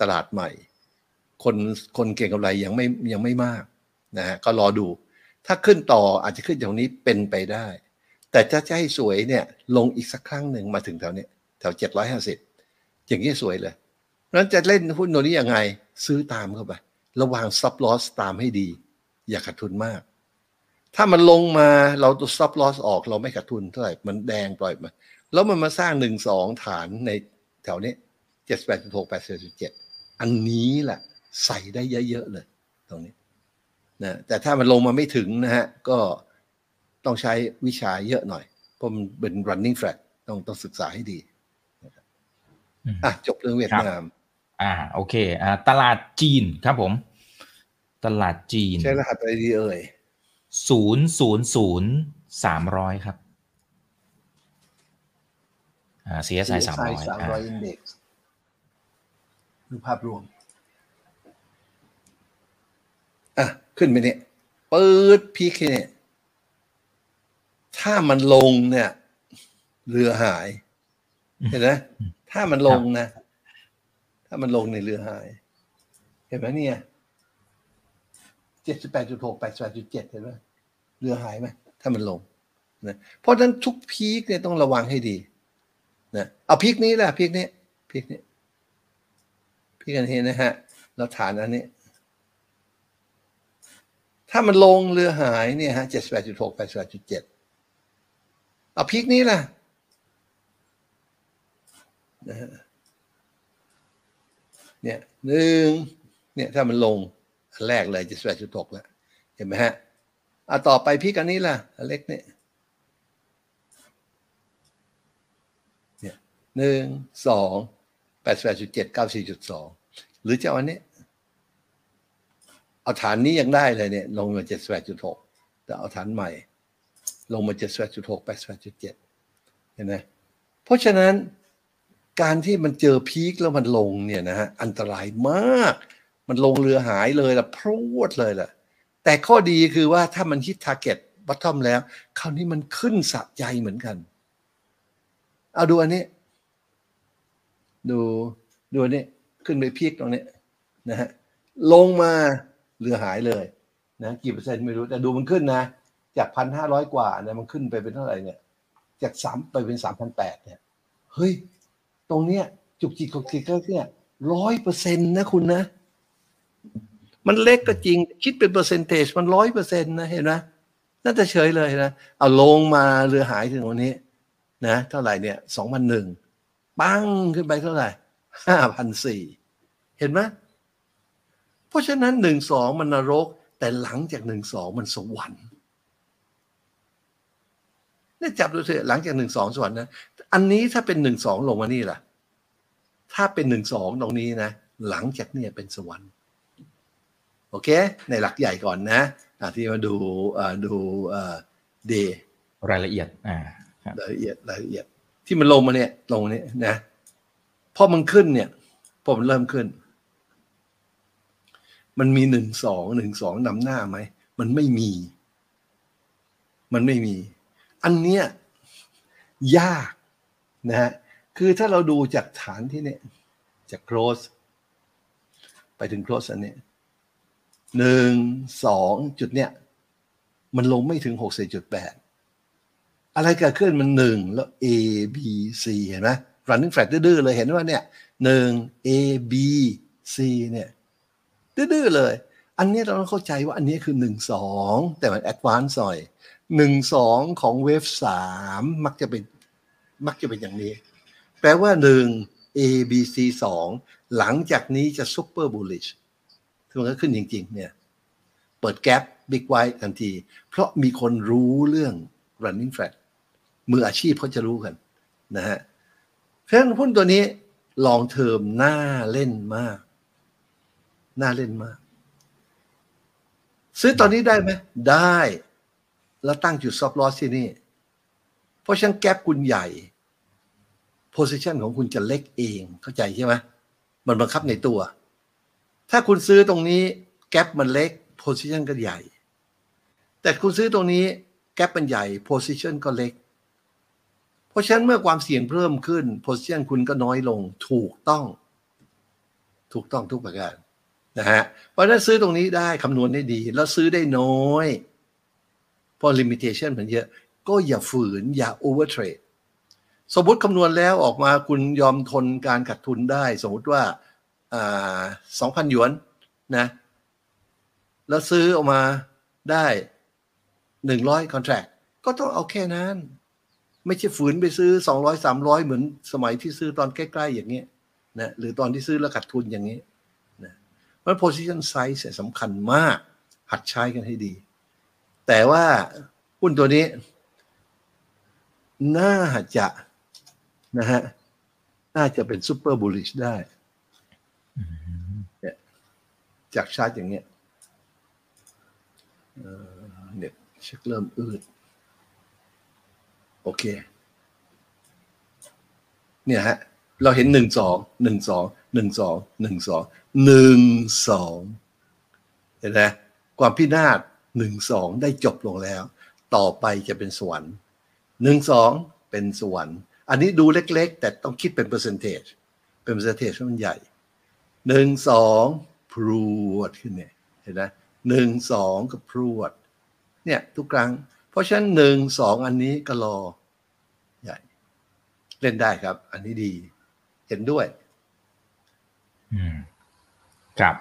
ตลาดใหม่ คนคนเก่งกำไรยังไม่ยังไม่มากนะฮะก็รอดู ถ้าขึ้นต่ออาจจะขึ้นแถวนี้เป็นไปได้ แต่ถ้าจะให้สวยเนี่ยลงอีกสักครั้งหนึ่งมาถึงแถวเนี้ยแถว 750 อย่างนี้สวยเลยเพราะฉะนั้นจะเล่นหุ้นตัวนี้ยังไง ซื้อตามเข้าไป ระวัง stop loss ตามให้ดี อย่าขาดทุนมาก ถ้ามันลงมาเราตัว stop loss ออกเราไม่ขาดทุนเท่าไหร่มันแดงปล่อยมา แล้วมันมาสร้างหนึ่งสองฐานในแถวนี้เจ็ดแปดหกแปดสิบเจ็ดอันนี้แหละใส่ได้เยอะๆเลย ตรงนี้นะแต่ถ้ามันลงมาไม่ถึงนะฮะ ก็ต้องใช้วิชาเยอะหน่อย เพราะมันเป็น running flat ต้องต้องศึกษาให้ดีอืมอะจบเรื่องเวียดนาม อ่าโอเคอ่าตลาดจีนครับผม ตลาดจีน ใช้รหัสอะไรดีเอ่ยศูนย์ศูนย์ศูนย์สามร้อยครับอ่า CSI สามร้อยสามร้อยอินเด็กซ์ดูภาพรวมอะขึ้นไปเนี่ยเปิดพีคเนี่ยถ้ามันลงเนี่ย เรือหาย เห็นไหมถ้ามันลงนะถ้ามันลงในเรือหาย เห็นไหมเนี่ยเจ็ดสิบแปดจุดหกแปดสิบแปดจุดเจ็ดเห็นไหมเรือหายไหมถ้ามันลงนะเพราะฉะนั้นทุกพีคเนี่ยต้องระวังให้ดีนะเอาพีกนี้แหละพีกนี้พีกนี้พีกกันเห็นนะฮะแล้วฐานอันนี้ ถ้ามันลงเรือหายเนี่ยฮะเจ็ดแปดจุดหกแปดแปดจุดเจ็ดเอาพีกนี้ล่ะนะฮะ เนี่ยหนึ่งเนี่ยถ้ามันลงอันแรกเลยจ็ดแปดจุดหกแล้วเห็นไหมฮะอะต่อไปพี่กันนี้ล่ะอันเล็กเนี่ยเนี่ยหนึ่งสองแปดแปดจุดเจ็ดเก้าสี่จุดสองหรือจะเอาอันนี้เอาฐานนี้ยังได้เลยเนี่ย ลงมาเจ็ดแปดจุดหกแต่เอาฐานใหม่ ลงมาเจ็ดแปดจุดหกแปดแปดจุดเจ็ดเห็นไหมเพราะฉะนั้น การที่มันเจอ peak แล้วมันลงเนี่ยนะฮะอันตรายมาก มันลงเรือหายเลยละพรวดเลยล่ะ แต่ข้อดีคือว่าถ้ามัน hit target bottom แล้ว คราวนี้มันขึ้นสะใจเหมือนกัน เอาดูอันนี้ ดูดูอันนี้ ขึ้นไป peak ตรงนี้นะฮะลงมาเรือหายเลยนะกี่เปอร์เซ็นต์ไม่รู้แต่ดูมันขึ้นนะ จากพันห้าร้อยกว่าเนี่ยมันขึ้นไปเป็นเท่าไหร่เนี่ย จากสามไปเป็นสามพันแปดเนี่ยเฮ้ย ตรงเนี้ยจุกจิกจุกจิกก็เนี่ยร้อยเปอร์เซ็นต์นะคุณนะ มันเล็กก็จริง คิดเป็นเปอร์เซนเทจมันร้อยเปอร์เซ็นต์นะเห็นไหมน่าจะเฉยเลยนะเอาลงมาเรือหายถึงวันนี้ นะเท่าไหร่เนี่ยสองพันหนึ่งปั้งขึ้นไปเท่าไหร่ห้าพันสี่เห็นไหมเพราะฉะนั้นหนึ่งสองมันนรก แต่หลังจากหนึ่งสองมันสวรรค์เนี่ยจับดูเถอะหลังจากหนึ่งสองสวรรค์นะ อันนี้ถ้าเป็นหนึ่งสองลงมานี่ล่ะ ถ้าเป็นหนึ่งสองตรงนี้นะ หลังจากเนี่ยเป็นสวรรค์ โอเค ในหลักใหญ่ก่อนนะที่มาดูดูเดย์รายละเอียดอ่ารายละเอียดรายละเอียด ที่มันลงมาเนี่ยลงมาเนี่ยนะพอมันขึ้นเนี่ยพอมันเริ่มขึ้น มันมีหนึ่งสองหนึ่งสองนำหน้าไหมมันไม่มี มันไม่มี อันเนี้ยยาก นะฮะคือถ้าเราดูจากฐานที่เนี่ยจากโครสไปถึงโครสอันนี้หนึ่งสองจุดเนี่ย มันลงไม่ถึงหกสี่จุดแปดอะไรเกิดขึ้นมันหนึ่งแล้ว A B C เห็นไหม running flat ดื้อเลยเห็นว่าเนี่ยหนึ่ง A B C เนี่ยดื้อเลย อันนี้เราต้องเข้าใจว่าอันนี้คือหนึ่งสองแต่มัน advance หน่อยหนึ่งสองของเวฟสามมักจะเป็น มักจะเป็นอย่างนี้ แปลว่าหนึ่ง A B C สองหลังจากนี้จะ super bullish คือมันก็ขึ้นจริง ๆ เนี่ย เปิด gap บิ๊กไวทันที เพราะมีคนรู้เรื่อง running flat มืออาชีพเขาจะรู้กันนะฮะเพราะฉะนั้นหุ้นตัวนี้ long term น่าเล่นมากน่าเล่นมาก ซื้อตอนนี้ได้ไหม ได้ แล้วตั้งจุด stop loss ที่นี่ เพราะฉะนั้นแกลบคุณใหญ่ position ของคุณจะเล็กเองเข้าใจใช่ไหมมันบังคับในตัว ถ้าคุณซื้อตรงนี้แกลบมันเล็ก position ก็ใหญ่ แต่คุณซื้อตรงนี้แกลบมันใหญ่ position ก็เล็ก เพราะฉะนั้นเมื่อความเสี่ยงเพิ่มขึ้น position คุณก็น้อยลงถูกต้อง ถูกต้องทุกประการนะฮะเพราะฉะนั้นซื้อตรงนี้ได้คำนวณได้ดี แล้วซื้อได้น้อย เพราะ limitation มันเยอะ ก็อย่าฝืนอย่า over trade สมมติคำนวณแล้วออกมาคุณยอมทนการขาดทุนได้ สมมติว่าสองพันหยวนนะแล้วซื้อออกมาได้หนึ่งร้อยคอนแทคก็ต้องเอาแค่นั้น ไม่ใช่ฝืนไปซื้อสองร้อยสามร้อยเหมือนสมัยที่ซื้อตอนใกล้ๆอย่างนี้นะหรือตอนที่ซื้อแล้วขาดทุนอย่างนี้นะเพราะ position size สำคัญมาก หัดใช้กันให้ดี แต่ว่าหุ้นตัวนี้ น่าจะนะฮะน่าจะเป็น super bullish ได้เนี่ยจากชาร์ตอย่างเนี้ยเน็ตชักเริ่มอืดโอเค เนี่ยฮะ เราเห็นหนึ่งสองหนึ่งสองหนึ่งสองหนึ่งสองหนึ่งสองเห็นไหมความพินาศหนึ่งสองได้จบลงแล้ว ต่อไปจะเป็นสวรรค์ หนึ่งสองเป็นสวรรค์ อันนี้ดูเล็กๆ แต่ต้องคิดเป็นเปอร์เซนเทจเป็นเปอร์เซนเทจที่มันใหญ่หนึ่งสองพรวดขึ้นเนี่ยเห็นไหมหนึ่งสองก็พรวดเนี่ยทุกครั้ง เพราะฉะนั้นหนึ่งสองอันนี้ก็รอใหญ่ เล่นได้ครับ อันนี้ดี เห็นด้วย อืมครับ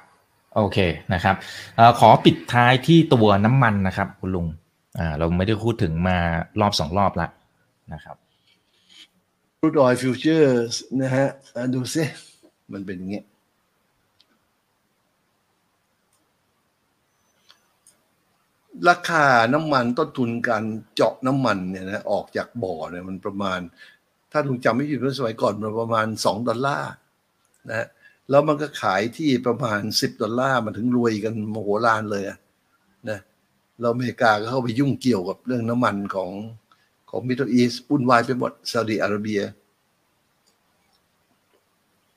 โอเคนะครับอขอปิดท้ายที่ตัวน้ำมันนะครับ คุณลุง เราไม่ได้พูดถึงมารอบสองรอบละนะครับ crude oil futures นะฮะดูซิมันเป็นอย่างเงี้ยราคาน้ำมันต้นทุนการเจาะน้ำมันเนี่ยนะออกจากบ่อเนี่ยมันประมาณ ถ้าลุงจำไม่ผิดเมื่อสมัยก่อนมันประมาณสองดอลลาร์นะฮะแล้วมันก็ขายที่ประมาณสิบดอลลาร์มันถึงรวยกันโมโหฬารเลยนะ แล้วอเมริกาก็เข้าไปยุ่งเกี่ยวกับเรื่องน้ำมันของของ Middle East วุ่นวายไปหมดซาอุดิอาระเบีย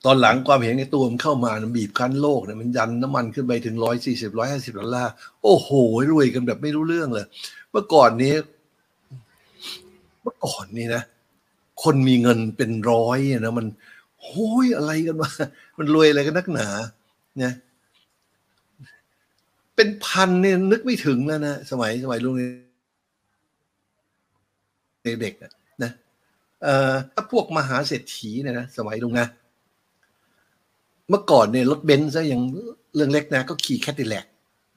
ตอนหลังความเห็นแก่ตัวมันเข้ามานะบีบคั้นโลกเนี่ยมันยันน้ำมันขึ้นไปถึงร้อยสี่สิบร้อยห้าสิบดอลลาร์โอ้โห รวยกันแบบไม่รู้เรื่องเลย เมื่อก่อนนี้ เมื่อก่อนนี้นะ คนมีเงินเป็นร้อยนะมันโอ้ยอะไรกันวะมันรวยอะไรกันนักหนา เนี่ย เป็นพันเนี่ยนึกไม่ถึงแล้วนะสมัยสมัยลุงเด็กๆอะนะเอ่อถ้าพวกมหาเศรษฐีเนี่ยนะสมัยลุงนะเมื่อก่อนเนี่ยรถเบนซ์ซะยังเรื่องเล็กนะ ก็ขี่ Cadillac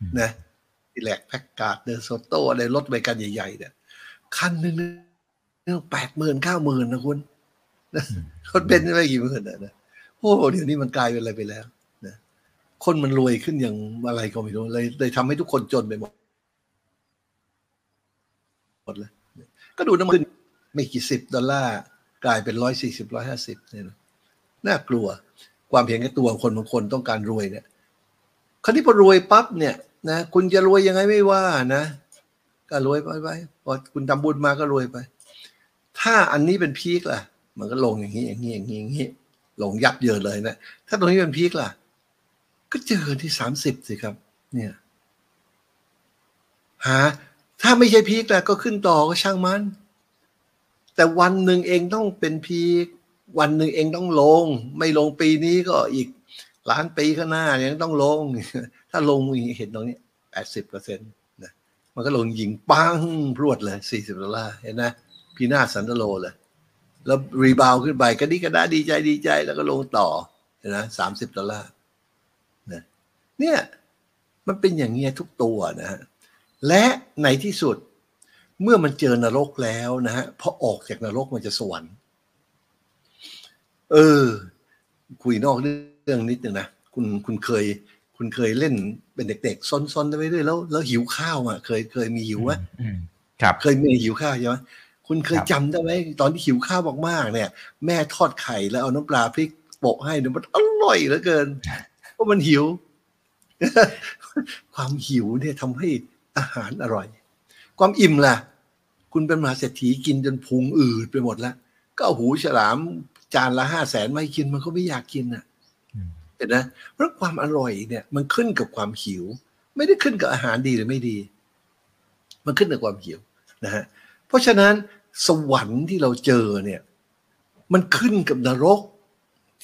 อืมนะดิแลก Packard DeSoto อะไรรถบริการใหญ่ๆเนี่ยคันหนึ่งเนี่ยแปดหมื่นเก้าหมื่นนะคุณนะรถเบนซ์ไม่กี่หมื่นนะนะโอ้โหเดี๋ยวนี้มันกลายเป็นอะไรไปแล้วนะ คนมันรวยขึ้นอย่างอะไรก็ไม่รู้เลยเลยทำให้ทุกคนจนไปหมดหมดเลยก็ดูน้ำมันขึ้นไม่กี่สิบดอลลาร์กลายเป็นร้อยสี่สิบร้อยห้าสิบเนี่ยนะน่ากลัว ความเห็นแก่ตัวคนบางคนต้องการรวยเนี่ยคราวนี้พอรวยปั๊บเนี่ยนะคุณจะรวยยังไงไม่ว่านะ ก็รวยไปไปพอคุณทำบุญมาก็รวยไป ถ้าอันนี้เป็นพีคล่ะ มันก็ลงอย่างนี้อย่างนี้อย่างนี้อย่างนี้ลงยับเยินเลยนะ ถ้าตรงนี้เป็นพีคล่ะ ก็เจอที่สามสิบสิครับ เนี่ย หา ถ้าไม่ใช่พีคล่ะก็ขึ้นต่อก็ช่างมัน แต่วันหนึ่งเองต้องเป็นพีควันหนึ่งเองต้องลง ไม่ลงปีนี้ก็อีกล้านปีข้างหน้ายังต้องลง ถ้าลงอย่างนี้เห็นตรงนี้แปดสิบเปอร์เซ็นต์นะมันก็ลงยิงปังพรวดเลยสี่สิบดอลลาร์เห็นนะพีนาสันตโลเลยแล้วรีบาวขึ้นไปก็ดีก็ได้ดีใจดีใจแล้วก็ลงต่อเห็นนะสามสิบดอลลาร์ เนี่ยมันเป็นอย่างเงี้ยทุกตัวนะฮะและในที่สุดเมื่อมันเจอนรกแล้วนะฮะพอออกจากนรกมันจะสวรรค์ เออ คุยนอกเรื่องนิดนึงนะคุณคุณเคย คุณเคยเล่นเป็นเด็กๆซนๆไปเรื่อยแล้ว แล้วหิวข้าวอะ เคยเคยมีหิวไหมอืมครับเคยมีหิวข้าวใช่ไหมคุณเคยครับจำได้ไหมตอนที่หิวข้าวมากๆเนี่ย แม่ทอดไข่แล้วเอาน้ำปลาพริกโปะให้เนี่ยมันอร่อยเหลือเกินเพราะมันหิว ความหิวเนี่ยทำให้อาหารอร่อย ความอิ่มล่ะ คุณเป็นมหาเศรษฐีกินจนพุงอืดไปหมดแล้ว ก็เอาหูฉลามจานละห้าแสนไม่กินมันก็ไม่อยากกินอะอืมเห็นนะเพราะความอร่อยเนี่ยมันขึ้นกับความหิว ไม่ได้ขึ้นกับอาหารดีหรือไม่ดี มันขึ้นกับความหิวนะฮะเพราะฉะนั้นสวรรค์ที่เราเจอเนี่ย มันขึ้นกับนรก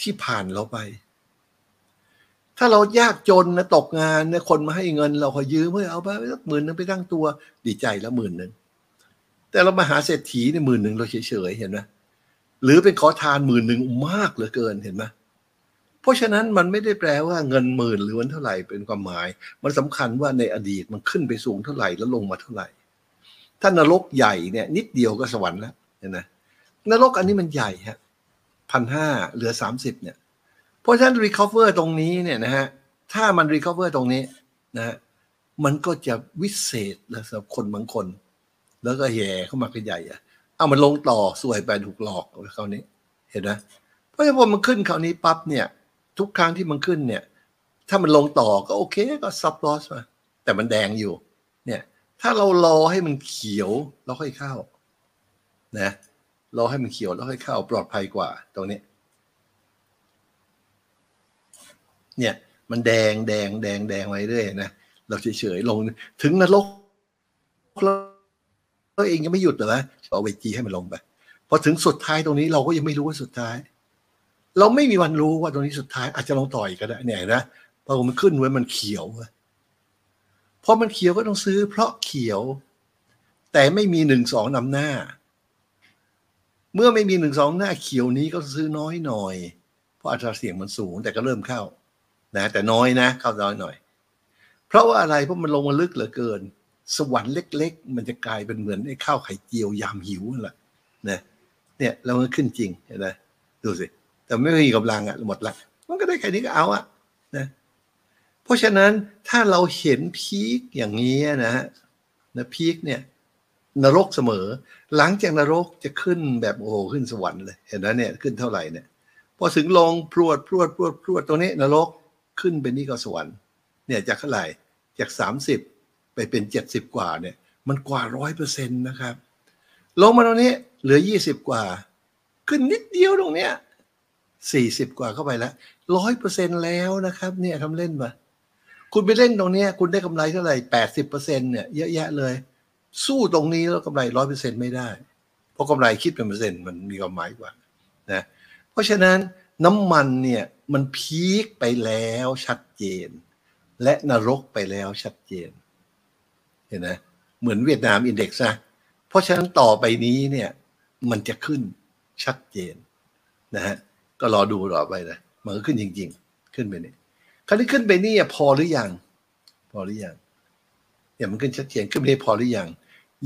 ที่ผ่านเราไป ถ้าเรายากจนนะตกงานเนี่ยคนมาให้เงิน เราขอยืมเพื่อเอาไปสักหมื่นหนึงไปตั้งตัวดีใจแล้วหมื่นหนึ่งแต่เรามาหาเศรษฐีเนี่ยหมื่นหนึ่งเราเฉยๆเห็นไหมหรือเป็นขอทานหมื่นหนึ่งมากเหลือเกินเห็นไหมเพราะฉะนั้นมันไม่ได้แปลว่าเงินหมื่นหรือวันเท่าไหร่เป็นความหมาย มันสำคัญว่าในอดีตมันขึ้นไปสูงเท่าไหร่แล้วลงมาเท่าไหร่ ถ้านรกใหญ่เนี่ย นิดเดียวก็สวรรค์แล้วเห็นไหมนรกอันนี้มันใหญ่ฮะพันห้าเหลือสามสิบเนี่ย ราะฉะนั้น recover ตรงนี้เนี่ยนะฮะถ้ามัน recover ตรงนี้นะฮะมันก็จะวิเศษนะสำหรับคนบางคน แล้วก็แห่เข้ามากันใหญ่อะเอามันลงต่อสวยไปถูกหลอกคราวนี้ เห็นไหมเพราะฉะนั้นพอมันขึ้นคราวนี้ปั๊บเนี่ย ทุกครั้งที่มันขึ้นเนี่ย ถ้ามันลงต่อก็โอเคก็ stop loss มาแต่มันแดงอยู่ เนี่ย ถ้าเรารอให้มันเขียวแล้วค่อยเข้า นะรอให้มันเขียวแล้วค่อยเข้าปลอดภัยกว่า ตรงนี้ เนี่ย มันแดงแดงแดงแดงไว้เรื่อยนะเราเฉยๆลงถึงนรกเราเองยังไม่หยุดเหรอวะเอาไปจีให้มันลงไปพอถึงสุดท้ายตรงนี้เราก็ยังไม่รู้ว่าสุดท้าย เราไม่มีวันรู้ว่าตรงนี้สุดท้ายอาจจะลงต่อยก็ได้เนี่ยนะพอมันขึ้นไว้มันเขียวเว้ยพอมันเขียวก็ต้องซื้อ เพราะเขียว แต่ไม่มีหนึ่งสองนำหน้า เมื่อไม่มีหนึ่งสองหน้าเขียวนี้ก็ซื้อน้อยหน่อย เพราะอัตราเสี่ยงมันสูงแต่ก็เริ่มเข้า นะแต่น้อยนะเข้าน้อยหน่อย เพราะว่าอะไรเพราะมันลงมาลึกเหลือเกิน สวรรค์เล็ก ๆ มันจะกลายเป็นเหมือนไอ้ข้าวไข่เจียวยามหิวนั่นแหละนะเนี่ยแล้วมันขึ้นจริงเห็นไหมดูสิแต่ไม่มีกำลังอะหมดละมันก็ได้แค่นี้ก็เอาอะนะเพราะฉะนั้นถ้าเราเห็นพีคอย่างนี้นะฮะนะพีคเนี่ยนรกเสมอ หลังจากนรกจะขึ้นแบบโอ้โหขึ้นสวรรค์เลย เห็นไหมเนี่ยขึ้นเท่าไหร่เนี่ย พอถึงลงพรวดพรวดพรวดพรวดตรงนี้นรก ขึ้นเป็นนี่ก็สวรรค์เนี่ยจากเท่าไหร่จากสามสิบไปเป็นเจ็ดสิบกว่าเนี่ย มันกว่าร้อยเปอร์เซ็นต์นะครับ ลงมาตรงนี้เหลือยี่สิบกว่า ขึ้นนิดเดียวตรงเนี้ยสี่สิบกว่าเข้าไปแล้วร้อยเปอร์เซ็นต์แล้วนะครับ เนี่ยทำเล่นมาคุณไปเล่นตรงเนี้ยคุณได้กำไรเท่าไหร่แปดสิบเปอร์เซ็นต์เนี่ยเยอะแยะเลย สู้ตรงนี้แล้วกำไรร้อยเปอร์เซ็นต์ไม่ได้ เพราะกำไรคิดเป็นเปอร์เซ็นต์มันมีความหมายกว่านะเพราะฉะนั้น น้ำมันเนี่ยมันพีคไปแล้วชัดเจน และนรกไปแล้วชัดเจน เห็นไหมเหมือนเวียดนามอินเด็กซ์นะเพราะฉะนั้นต่อไปนี้เนี่ยมันจะขึ้นชัดเจนนะฮะก็รอดูต่อไปนะมันก็ขึ้นจริง ๆ ขึ้นไปนี่คราวนี้ขึ้นไปนี่พอหรือยัง พอหรือยังเนี่ยมันขึ้นชัดเจนขึ้นไปพอหรือยัง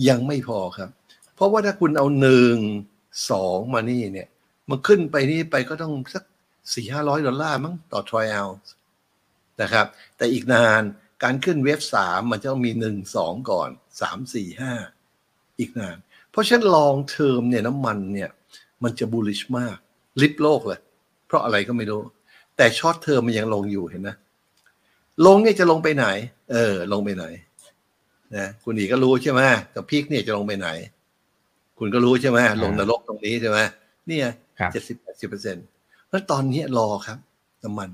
ยังไม่พอครับ เพราะว่าถ้าคุณเอาหนึ่งสองมานี่เนี่ย มันขึ้นไปนี่ไปก็ต้องสักสี่ห้าร้อยดอลลาร์มั้งต่อ trial นะครับ แต่อีกนานการขึ้น wave สามมันจะต้องมีหนึ่งสองก่อนสามสี่ห้าอีกนาน เพราะฉะนั้น long term เนี่ยน้ำมันเนี่ย มันจะ bullish มาก ลิบโลกเลย เพราะอะไรก็ไม่รู้ แต่ short term มันยังลงอยู่เห็นนะลงเนี่ยจะลงไปไหน เออ ลงไปไหนนะคุณเองก็รู้ใช่ไหมแต่ peak เนี่ยจะลงไปไหน คุณก็รู้ใช่ไหมลงนรกตรงนี้ใช่ไหม เนี่ยเจ็ดสิบแปดสิบเปอร์เซ็นต์แล้วตอนนี้รอครับน้ำมัน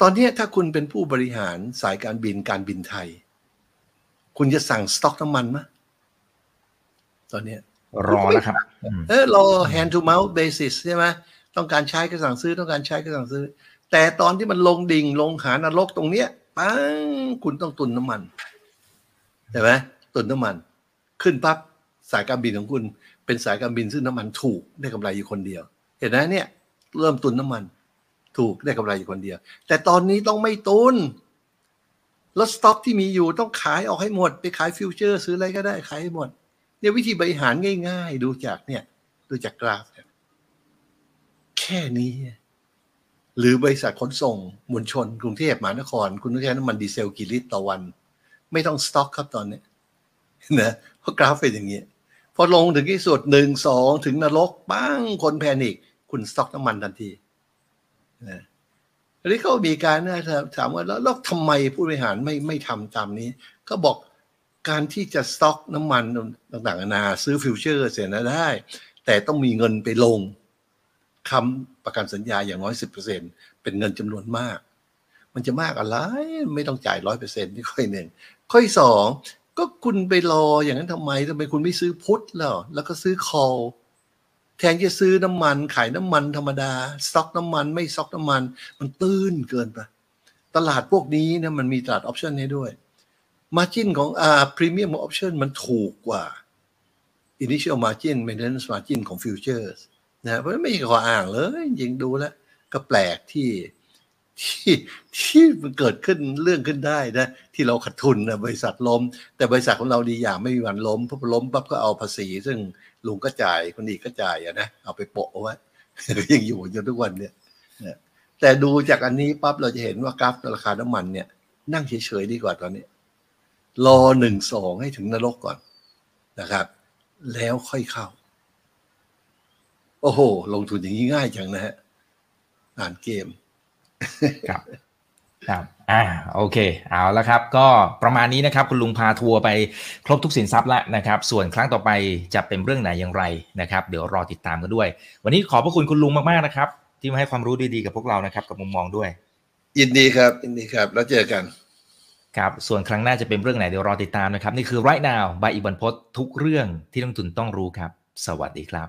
ตอนนี้ถ้าคุณเป็นผู้บริหารสายการบินการบินไทย คุณจะสั่งสต็อกน้ำมันไหมตอนนี้รอนะครับ เออรอ hand to mouth basis ใช่ไหมต้องการใช้ก็สั่งซื้อต้องการใช้ก็สั่งซื้อ แต่ตอนที่มันลงดิ่งลงหานรกตรงเนี้ยปังคุณต้องตุนน้ำมันเห็นไหมตุนน้ำมัน ขึ้นปั๊บสายการบินของคุณ เป็นสายการบินซึ่งน้ำมันถูกได้กำไรอยู่คนเดียว เห็นไหมเนี่ย เริ่มตุนน้ำมัน ถูกได้กำไรอยู่คนเดียว แต่ตอนนี้ต้องไม่ตุนแล้วสต็อกที่มีอยู่ต้องขายออกให้หมด ไปขายฟิวเจอร์ซื้ออะไรก็ได้ขายให้หมดเนี่ยวิธีบริหารง่าย ๆ ดูจากเนี่ย ดูจากกราฟ แค่นี้ หรือบริษัทขนส่งมวลชน กรุงเทพมหานคร คุณต้องใช้น้ำมันดีเซลกี่ลิตรต่อวัน ไม่ต้องสต็อกครับตอนนี้นะเพราะกราฟเป็นอย่างนี้ พอลงถึงที่สุดหนึ่งสองถึงนรกปั้งคน panic คุณสต็อกน้ำมันทันทีนะอันนี้เขามีการนะถามว่าแล้วแล้วทำไมผู้บริหารไม่ไม่ทำตามนี้ ก็บอกการที่จะสต็อกน้ำมันต่างๆนานาซื้อ futures เสียนะได้ แต่ต้องมีเงินไปลงค้ำประกันสัญญาอย่างน้อยสิบเปอร์เซ็นเป็นเงินจำนวนมาก มันจะมากอะไรไม่ต้องจ่ายร้อยเปอร์เซ็นที่ค่อยหนึ่ง ค่อยสอง ก็คุณไปรออย่างนั้นทำไมทำไมคุณไม่ซื้อ put แล้วแล้วก็ซื้อ call แทนจะซื้อน้ำมัน ขายน้ำมันธรรมดาสต็อกน้ำมัน ไม่สต็อกน้ำมัน มันตื้นเกินไปตลาดพวกนี้นะมันมีตลาด option ให้ด้วย margin ของอ่า premium option มันถูกกว่า initial margin maintenance margin ของ futures นะเพราะไม่มีข้ออ้างเลยจริงดูแล้ว ก็แปลกที่ ที่ที่มันเกิดขึ้นเรื่องขึ้นได้นะที่เราขาดทุนนะบริษัทล้ม แต่บริษัทของเราดีอย่างไม่มีวันล้มเพราะล้มปั๊บก็เอาภาษี ซึ่งลุงก็จ่ายคนอีกก็จ่ายอะนะเอาไปโปะไว้ยังอยู่จนทุกวันเนี่ยแต่ดูจากอันนี้ปั๊บเราจะเห็นว่ากราฟราคาน้ำมันเนี่ย นั่งเฉยๆดีกว่าตอนนี้ รอหนึ่งสองให้ถึงนรกก่อนนะครับ แล้วค่อยเข้า โอ้โห ลงทุนอย่างนี้ง่ายจังนะฮะอ่านเกม ครับครับอ่าโอเค เอาแล้วครับ ก็ประมาณนี้นะครับ คุณลุงพาทัวร์ไปครบทุกสินทรัพย์แล้วนะครับ ส่วนครั้งต่อไปจะเป็นเรื่องไหนอย่างไรนะครับ เดี๋ยวรอติดตามกันด้วย วันนี้ขอบพระคุณคุณลุงมากๆนะครับ ที่มาให้ความรู้ดีๆกับพวกเรานะครับ กับมุมมองด้วย ยินดีครับยินดีครับ แล้วเจอกันครับส่วนครั้งหน้าจะเป็นเรื่องไหนเดี๋ยวรอติดตามนะครับ นี่คือ right now บายอีบันพศทุกเรื่องที่นักทุนต้องรู้ครับ สวัสดีครับ